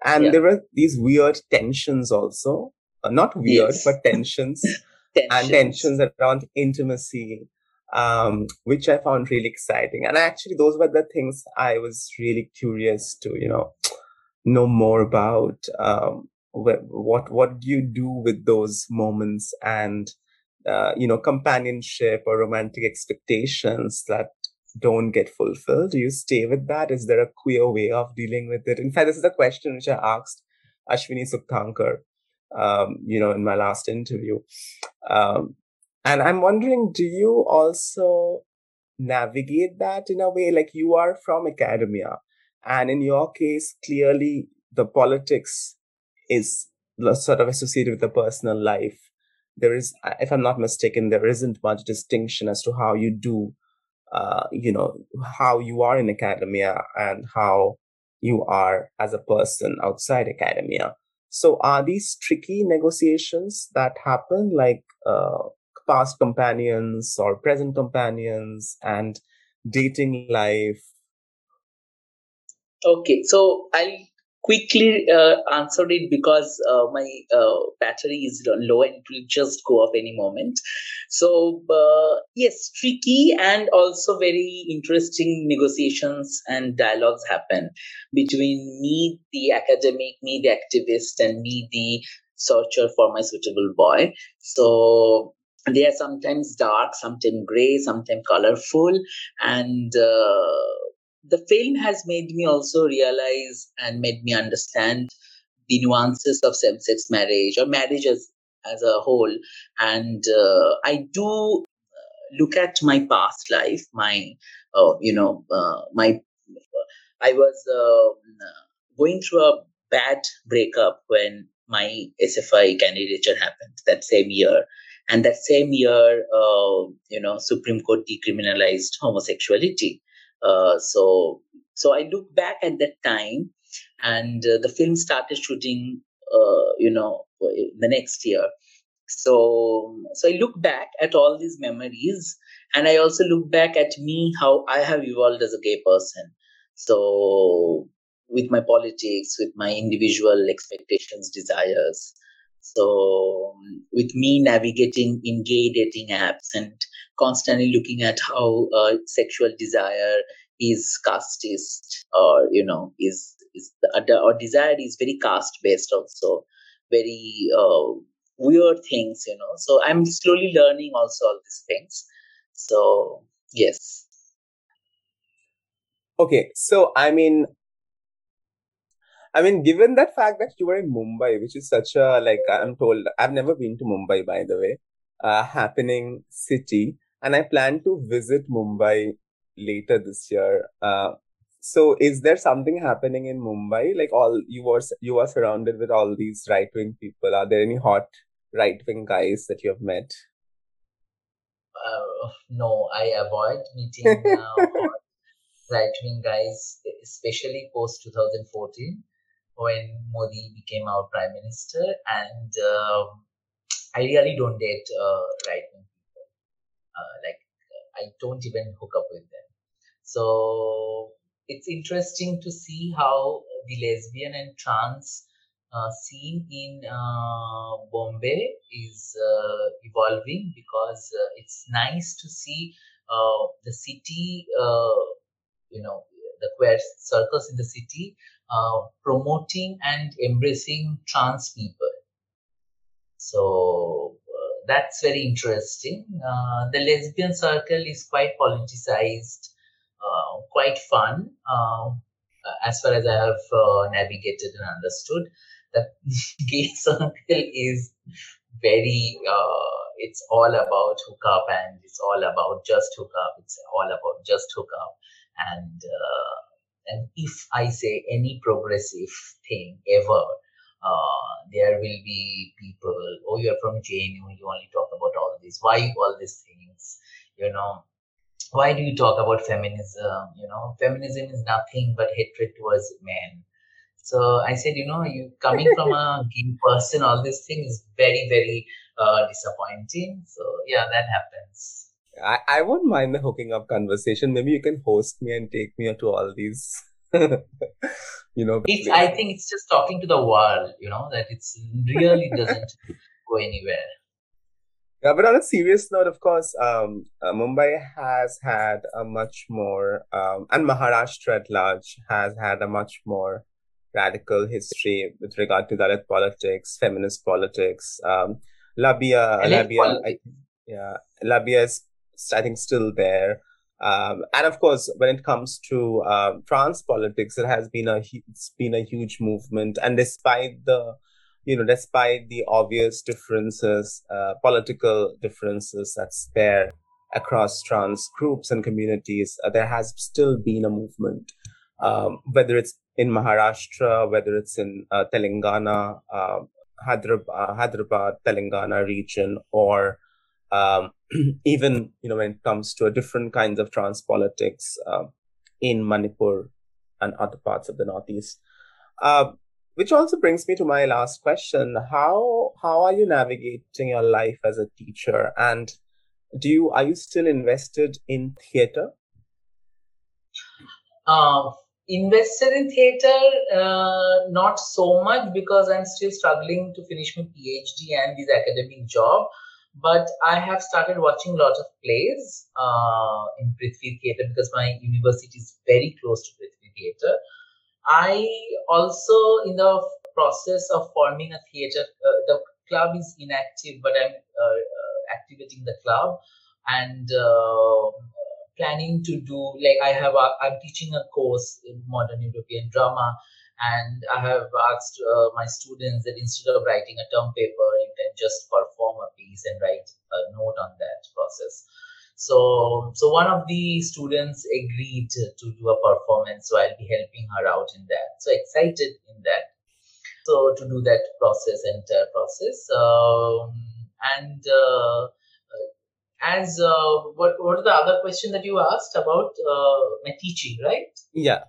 And yeah. there were these weird tensions also. Uh, not weird, yes. but tensions. tensions. And tensions around intimacy, um, which I found really exciting. And actually, those were the things I was really curious to, you know, know more about. Um, what what do you do with those moments and uh, you know companionship or romantic expectations that don't get fulfilled? Do you stay with that? Is there a queer way of dealing with it? In fact this is a question which i asked ashwini sukthankar um, you know in my last interview. Um, and i'm wondering do you also navigate that in a way? Like you are from academia and in your case clearly the politics is sort of associated with the personal life. There is, if I'm not mistaken, there isn't much distinction as to how you do, uh, you know, how you are in academia and how you are as a person outside academia. So, are these tricky negotiations that happen, like uh, past companions or present companions and dating life? Okay, so I'll quickly uh, answered it because uh, my uh, battery is low and it will just go off any moment. So, uh, yes, tricky and also very interesting negotiations and dialogues happen between me, the academic, me, the activist, and me, the searcher for my suitable boy. So, they are sometimes dark, sometimes gray, sometimes colorful, and uh, the film has made me also realize and made me understand the nuances of same-sex marriage or marriage as, as a whole. And uh, i do uh, look at my past life my uh, you know uh, my i was um, going through a bad breakup when my sfi candidature happened that same year. And that same year uh, you know supreme court decriminalized homosexuality uh, so so I look back at that time, and uh, the film started shooting. Uh, you know, the next year. So so I look back at all these memories, and I also look back at me how I have evolved as a gay person. So with my politics, with my individual expectations, desires. So with me navigating in gay dating apps and constantly looking at how uh, sexual desire is casteist or you know is is the, or desire is very caste based also. Very uh, weird things you know. So i'm slowly learning also all these things. So yes. Okay. So i mean I mean, given that fact that you were in Mumbai, which is such a like I'm told, I've never been to Mumbai by the way, uh, happening city, and I plan to visit Mumbai later this year. Uh, so, is there something happening in Mumbai? Like all you were you are surrounded with all these right wing people. Are there any hot right wing guys that you have met? Uh, no, I avoid meeting uh, right wing guys, especially post 2014 when Modi became our prime minister, and um, I really don't date uh, right wing. Uh, like I don't even hook up with them. So it's interesting to see how the lesbian and trans uh, scene in uh, Bombay is uh, evolving because uh, it's nice to see uh, the city, uh, you know, the queer circles in the city promoting and embracing trans people. So that's very interesting. the lesbian circle is quite politicized uh, quite fun uh, as far as I have uh, navigated and understood. The gay circle is very it's all about hookup and it's all about just hookup. It's all about just hookup. And uh, and if I say any progressive thing ever, uh, there will be people, oh, you're from JNU, you only talk about all this. Why all these things? You know, why do you talk about feminism? You know, feminism is nothing but hatred towards men. So I said, you know, you coming from a gay person, all this thing is very, very uh, disappointing. So yeah, that happens. I, I won't mind the hooking up conversation. Maybe you can host me and take me to all these. you know, it's, I think it's just talking to the world. You know that it's really doesn't go anywhere. Yeah, but on a serious note, of course, um, uh, Mumbai has had a much more, um, and Maharashtra at large has had a much more radical history with regard to Dalit politics, feminist politics. Um, Labia, Labia, I, yeah, Labia is, I think, still there. Um, and of course, when it comes to uh, trans politics, it has been a it's been a huge movement, and despite the you know, despite the obvious differences, uh, political differences that's there across trans groups and communities, uh, there has still been a movement, um, whether it's in Maharashtra, whether it's in uh, Telangana, um, Hyderabad, uh, Hyderabad, Telangana region, or um, even you know when it comes to different kinds of trans politics um, in Manipur and other parts of the Northeast. Uh, which also brings me to my last question. How how are you navigating your life as a teacher? And do you are you still invested in theater? Um, invested in theater uh, not so much because i'm still struggling to finish my phd and this academic job but i have started watching a lot of plays uh, in prithvi theater because my university is very close to prithvi theater I also, in the process of forming a theater, uh, the club is inactive, but I'm uh, uh activating the club and uh, planning to do like I have. A, I'm teaching a course in modern European drama, and I have asked uh, my students that instead of writing a term paper, you can just perform a piece and write a note on that process. So, so one of the students agreed to do a performance, so I'll be helping her out in that. So excited in that. So to do that process, entire process, um, and uh, as uh, what what are the other question that you asked about uh, my teaching, right? Yeah, yeah.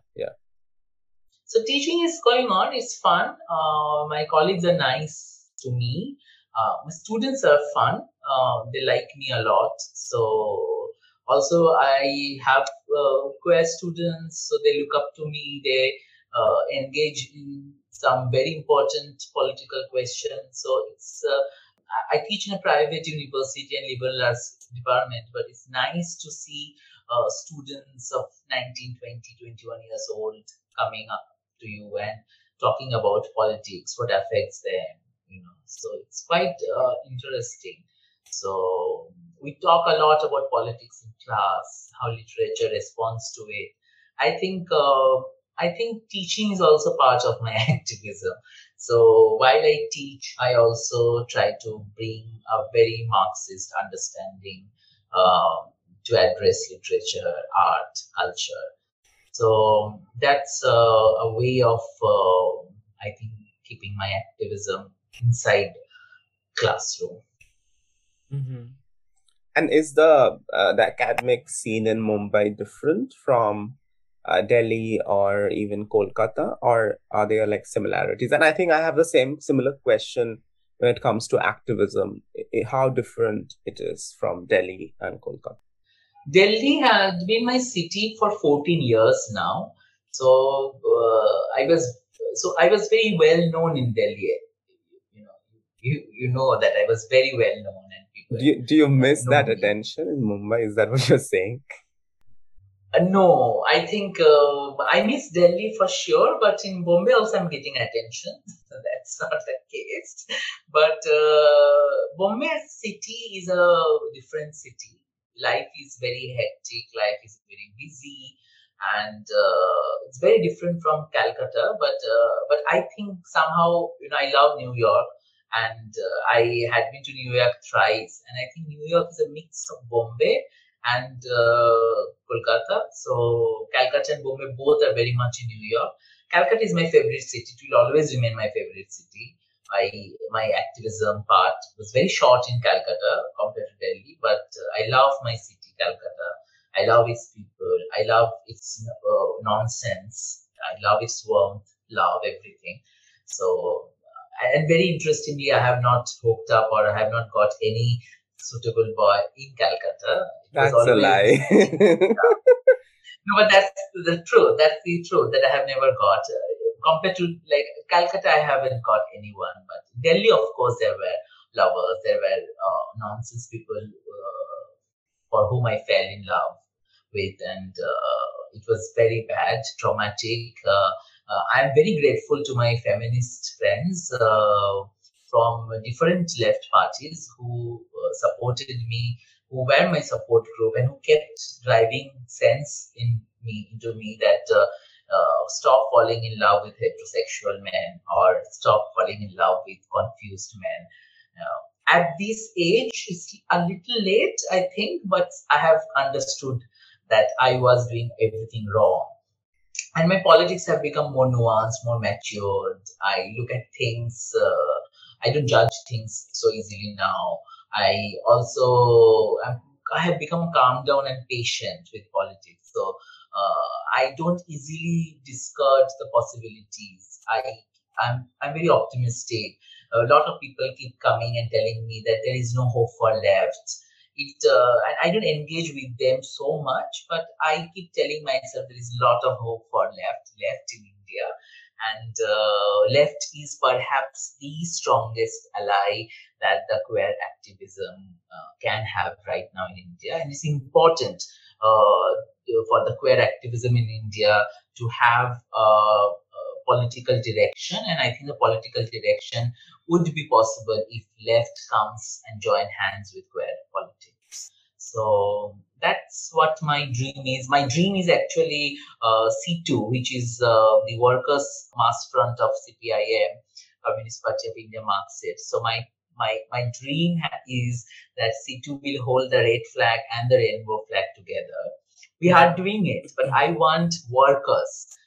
So teaching is going on. It's fun. Uh, my colleagues are nice to me. Uh, my students are fun. Uh, they like me a lot. So also I have uh, queer students, so they look up to me. They uh, engage in some very important political questions. So it's uh, I teach in a private university and liberal arts department, but it's nice to see students of 19, 20, 21 years old coming up to you and talking about politics, what affects them, you know. So it's quite uh, interesting. So we talk a lot about politics in class, how literature responds to it. I think uh, I think teaching is also part of my activism. So while I teach, I also try to bring a very Marxist understanding uh, to address literature, art, culture. So that's uh, a way of, uh, I think, keeping my activism inside classroom. Mm-hmm. And is the uh, the academic scene in Mumbai different from uh, Delhi or even Kolkata, or are there like similarities? And I think I have the same similar question when it comes to activism. How different it is from Delhi and Kolkata? Delhi has been my city for 14 years now. So uh, I was so I was very well known in Delhi you know, you you know that I was very well known and people. Do you, do you miss that me. attention in Mumbai? Is that what you're saying? Uh, no, I think uh, I miss Delhi for sure, but in Bombay also I'm getting attention. So that's not the case. But uh, Bombay city is a different city. Life is very hectic. Life is very busy, and uh, it's very different from Calcutta. But uh, but I think somehow you know I love New York and uh, I had been to New York thrice, and I think New York is a mix of Bombay and uh, Kolkata. So Calcutta and Bombay both are very much in New York. Calcutta is my favorite city. It will always remain my favorite city. I my activism part was very short in Calcutta compared to Delhi, but uh, I love my city, Calcutta. I love its people. I love its uh, nonsense. I love its warmth, love everything. So and very interestingly, I have not hooked up or I have not got any suitable boy in Calcutta. That's always, a lie. no, but that's the truth. That's the truth that I have never got. Uh, compared to like Calcutta, I haven't got anyone. But Delhi, of course, there were lovers. There were uh, nonsense people uh, for whom I fell in love with, and uh, it was very bad, traumatic. Uh, uh, I am very grateful to my feminist friends from different left parties who supported me, who were my support group, and who kept driving sense in me into me that. Uh, stop falling in love with heterosexual men or stop falling in love with confused men. Uh, at this age, it's a little late, I think, but I have understood that I was doing everything wrong. And my politics have become more nuanced, more matured. I look at things, uh, I don't judge things so easily now. I also, I have become calm down and patient with politics. So uh, I don't easily discard the possibilities. I, I'm, I'm very optimistic. A lot of people keep coming and telling me that there is no hope for left it uh, and I don't engage with them so much, but I keep telling myself there is a lot of hope for left left in India, and uh, left is perhaps the strongest ally that the queer activism uh, can have right now in India, and it's important for the queer activism in India to have a political direction, and I think the political direction would be possible if left comes and join hands with queer politics. So that's what my dream is. My dream is actually uh, CITU, which is uh, the workers' mass front of CPIM, Communist Party of India Marxist. So my my my dream is that CITU will hold the red flag and the rainbow flag together. We are doing it, but I want workers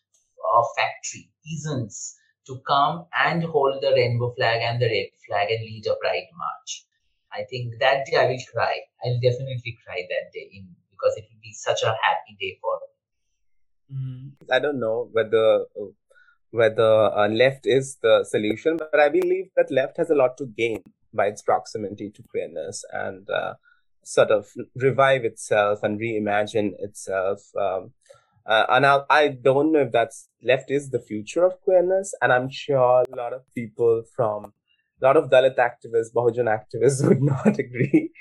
of factory, peasants, to come and hold the rainbow flag and the red flag and lead a pride march. I think that day I will cry. I'll definitely cry that day in, because it will be such a happy day for me. Mm-hmm. I don't know whether whether uh, left is the solution, but I believe that left has a lot to gain by its proximity to queerness and uh, sort of revive itself and reimagine itself. Um, uh, and I, I don't know if that's left is the future of queerness. And I'm sure a lot of people from a lot of Dalit activists, Bahujan activists would not agree.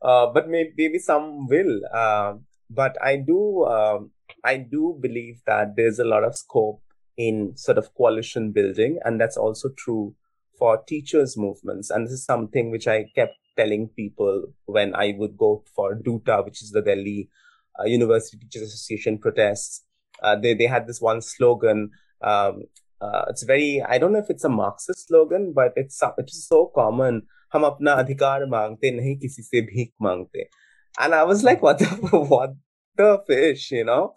Uh, but maybe, maybe some will. Uh, but I do, um, I do believe that there's a lot of scope in sort of coalition building. And that's also true for teachers movements. And this is something which i kept telling people when i would go for duta which is the delhi uh, university teachers association protests. Uh, they, they had this one slogan um, uh, it's very i don't know if it's a marxist slogan but it's uh, it's so common. hum apna adhikar mangte nahi kisi se bheek mangte and i was like what the what the fish you know?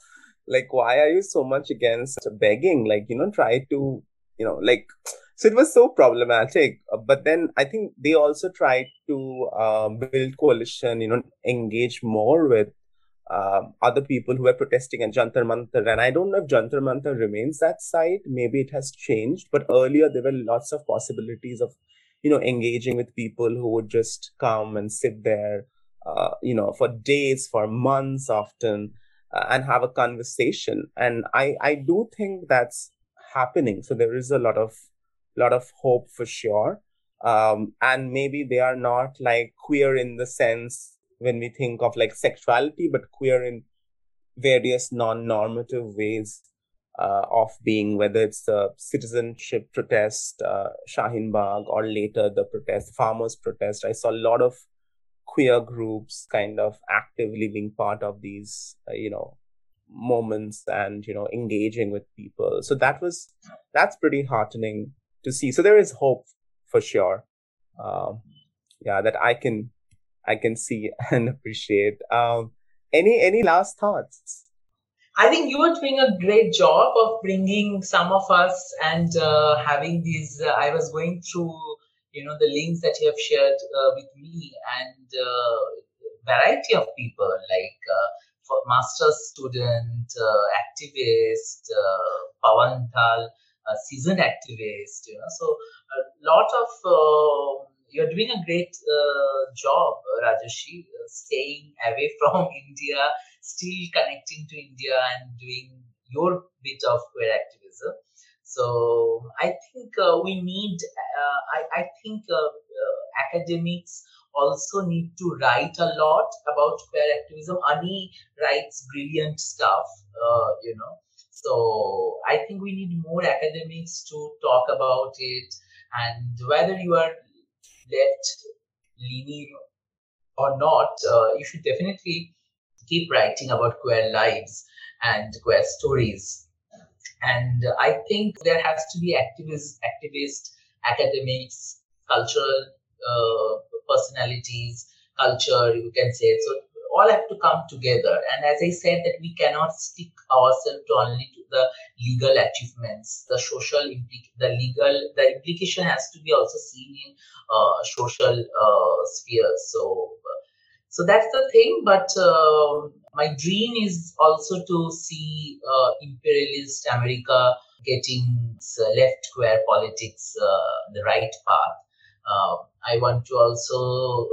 Like why are you so much against begging? Like you know try to you know like so it was so problematic but then i think they also tried to uh, build coalition you know engage more with uh, other people who were protesting at Jantar Mantar. And I don't know if Jantar Mantar remains that site. Maybe it has changed. But earlier, there were lots of possibilities of, you know, engaging with people who would just come and sit there, uh, you know, for days, for months often, uh, and have a conversation. And I, I do think that's happening. So there is a lot of, lot of hope for sure. Um, and maybe they are not like queer in the sense when we think of like sexuality, but queer in various non-normative ways uh, of being, whether it's the citizenship protest, uh, Shaheen Bagh, or later the protest, farmers protest. I saw a lot of queer groups kind of actively being part of these, uh, you know, moments and you know engaging with people. So that was that's pretty heartening to see. So there is hope for sure. Um, yeah, that I can I can see and appreciate. Um, any any last thoughts? I think you are doing a great job of bringing some of us and uh, having these. Uh, I was going through, you know, the links that you have shared uh, with me and uh, variety of people like uh, for master's student, uh, activist, Pawan seasoned activist. You know, so a lot of uh, you're doing a great uh, job, Rajarshi, uh, staying away from India, still connecting to India and doing your bit of queer activism. So I think uh, we need, uh, I, I think academics also need to write a lot about queer activism. Ani writes brilliant stuff, you know. So I think we need more academics to talk about it and whether you are left leaning or not, uh, you should definitely keep writing about queer lives and queer stories. And I think there has to be activists, activists, academics, cultural uh, personalities, culture, you can say. So all have to come together. And as I said, that we cannot stick ourselves to only to the legal achievements, the social, the legal, the implication has to be also seen in uh, social uh, spheres. So, so that's the thing. But uh, my dream is also to see uh, imperialist America getting left queer politics uh, the right path. Uh, I want to also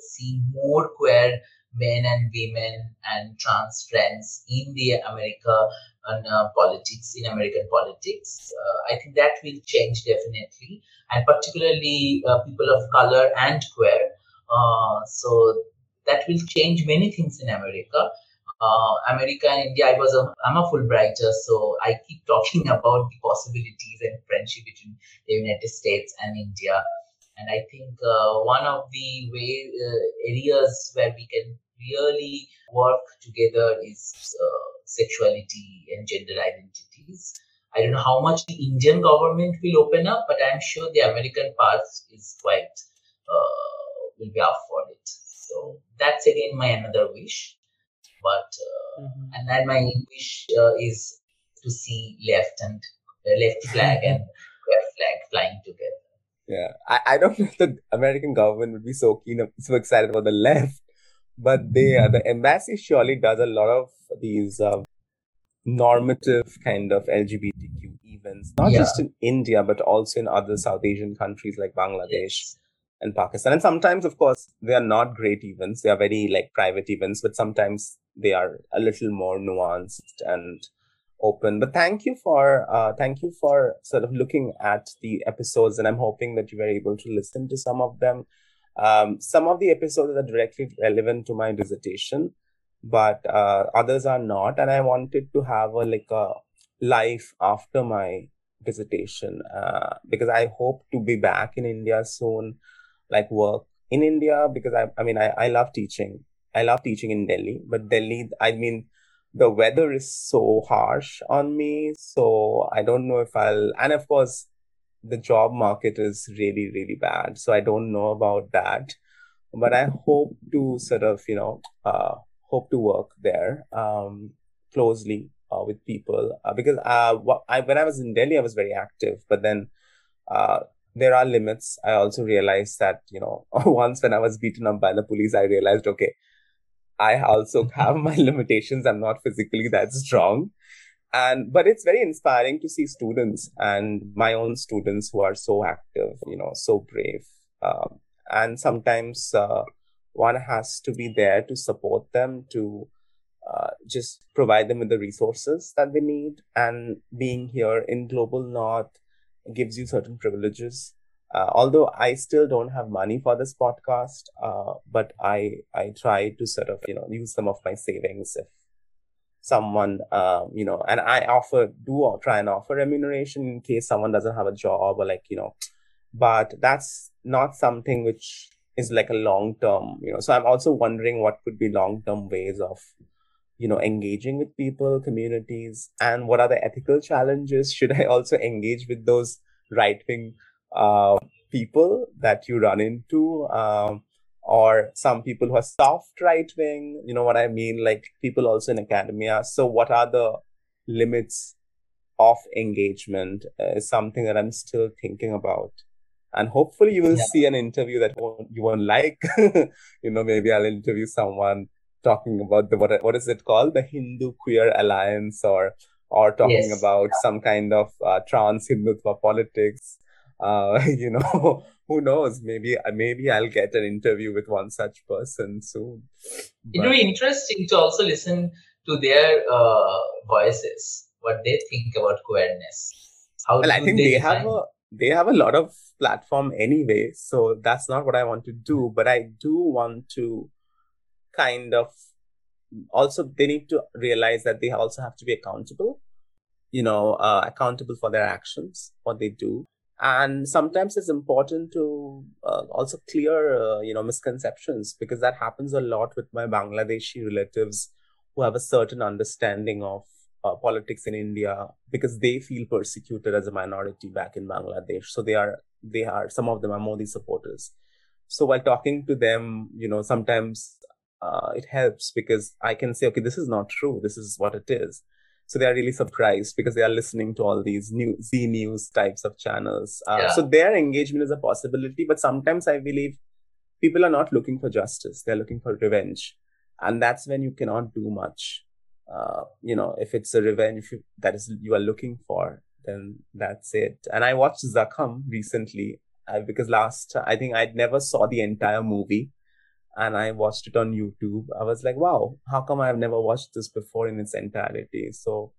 see more queer men and women and trans friends in the America and uh, politics in American politics. Uh, I think that will change definitely, and particularly uh, people of color and queer. Uh, so that will change many things in America. Uh, America and India. I was a I'm a Fulbrighter, so I keep talking about the possibilities and friendship between the United States and India. And I think uh, one of the way areas where we can really work together is uh, sexuality and gender identities. I don't know how much the Indian government will open up, but I'm sure the American part is quite uh, will be up for it. So that's again my another wish. But uh, mm-hmm. and then my wish uh, is to see left and uh, left flag and red flag flying together. Yeah, I, I don't know if the American government would be so keen, so excited about the left but they uh, the embassy surely does a lot of these uh, normative kind of LGBTQ events, not yeah. just in India but also in other South Asian countries like Bangladesh yes. and Pakistan. And sometimes, of course, they are not great events; they are very like private events, but sometimes they are a little more nuanced and open. But thank you for uh, thank you for sort of looking at the episodes, and I'm hoping that you were able to listen to some of them um, some of the episodes are directly relevant to my dissertation, but uh, others are not. And I wanted to have a like a life after my dissertation uh, because I hope to be back in India soon, like work in India because I, I mean, I, I love teaching. I love teaching in Delhi, but Delhi, I mean, the weather is so harsh on me. So I don't know if I'll, and of course, the job market is really really bad. So i don't know about that. But i hope to sort of you know uh, hope to work there um, closely uh, with people. Uh, because uh, I, when i was in delhi i was very active. But then uh, there are limits. I also realized that you know once when i was beaten up by the police i realized okay i also have my limitations. I'm not physically that strong and but it's very inspiring to see students and my own students who are so active you know so brave. Um, and sometimes uh, one has to be there to support them to uh, just provide them with the resources that they need. And being here in global north gives you certain privileges. Uh, although i still don't have money for this podcast uh, but i i try to sort of you know use some of my savings if someone, um, you know, and I offer, do try and offer remuneration in case someone doesn't have a job or like, you know, but that's not something which is like a long term, you know. So I'm also wondering what could be long term ways of, you know, engaging with people, communities, and what are the ethical challenges? Should I also engage with those right wing uh, people that you run into? Um, or some people who are soft right wing you know what i mean like people also in academia so what are the limits of engagement uh, is something that i'm still thinking about and hopefully you will yeah. see an interview that won't, you won't like you know maybe i'll interview someone talking about the what, what is it called the hindu queer alliance or or talking yes. about yeah. some kind of uh, trans hindutva politics uh, you know, who knows? Maybe maybe I'll get an interview with one such person soon. But... It'll be interesting to also listen to their uh, voices, what they think about queerness. How well, I think they, they have a they have a lot of platform anyway, so that's not what I want to do. But I do want to kind of also they need to realize that they also have to be accountable you know uh, accountable for their actions what they do and sometimes it's important to uh, also clear uh, you know misconceptions because that happens a lot with my bangladeshi relatives who have a certain understanding of uh, politics in india because they feel persecuted as a minority back in bangladesh. So they are they are some of them are modi supporters. So while talking to them you know sometimes uh, it helps because i can say okay this is not true. This is what it is so they are really surprised because they are listening to all these new Z News types of channels. Uh, yeah. So their engagement is a possibility, but sometimes I believe people are not looking for justice; they're looking for revenge, and that's when you cannot do much. Uh, you know, if it's a revenge that is you are looking for, then that's it. And I watched Zakhm recently uh, because last I think I never saw the entire movie and I watched it on YouTube. I was like, wow, how come I've never watched this before in its entirety? So,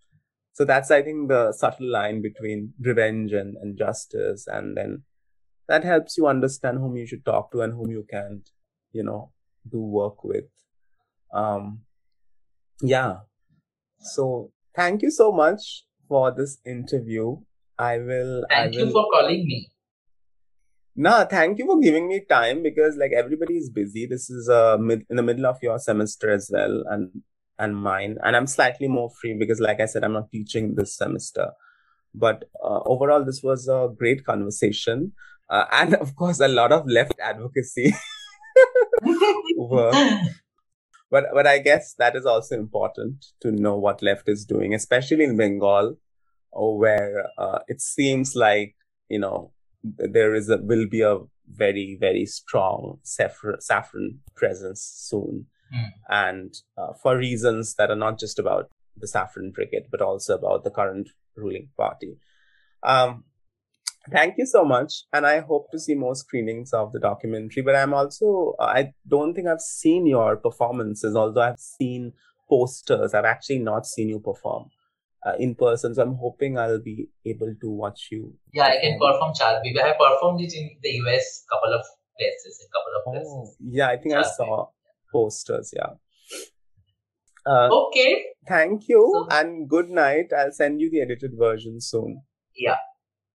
so that's, I think, the subtle line between revenge and, and justice. And then that helps you understand whom you should talk to and whom you can't, you know, do work with. Um, yeah. So thank you so much for this interview. I will. Thank I will, you for calling me. No, thank you for giving me time because like everybody is busy. This is uh mid- in the middle of your semester as well, and and mine, and I'm slightly more free because, like I said, I'm not teaching this semester. But uh, overall, this was a great conversation, uh, and of course, a lot of left advocacy But but I guess that is also important to know what left is doing, especially in Bengal, where uh, it seems like you know there is a will be a very very strong saffron, saffron presence soon. Mm. and uh, for reasons that are not just about the saffron brigade but also about the current ruling party. Um, thank you so much and i hope to see more screenings of the documentary but i'm also i don't think i've seen your performances although i've seen posters. I've actually not seen you perform uh, in person. So I'm hoping I'll be able to watch you. Yeah, I can perform Charbi. I have performed it in the US couple of places, a couple of oh, places. yeah, I think I saw posters. Yeah. Uh, okay. Thank you so, and good night. I'll send you the edited version soon. Yeah.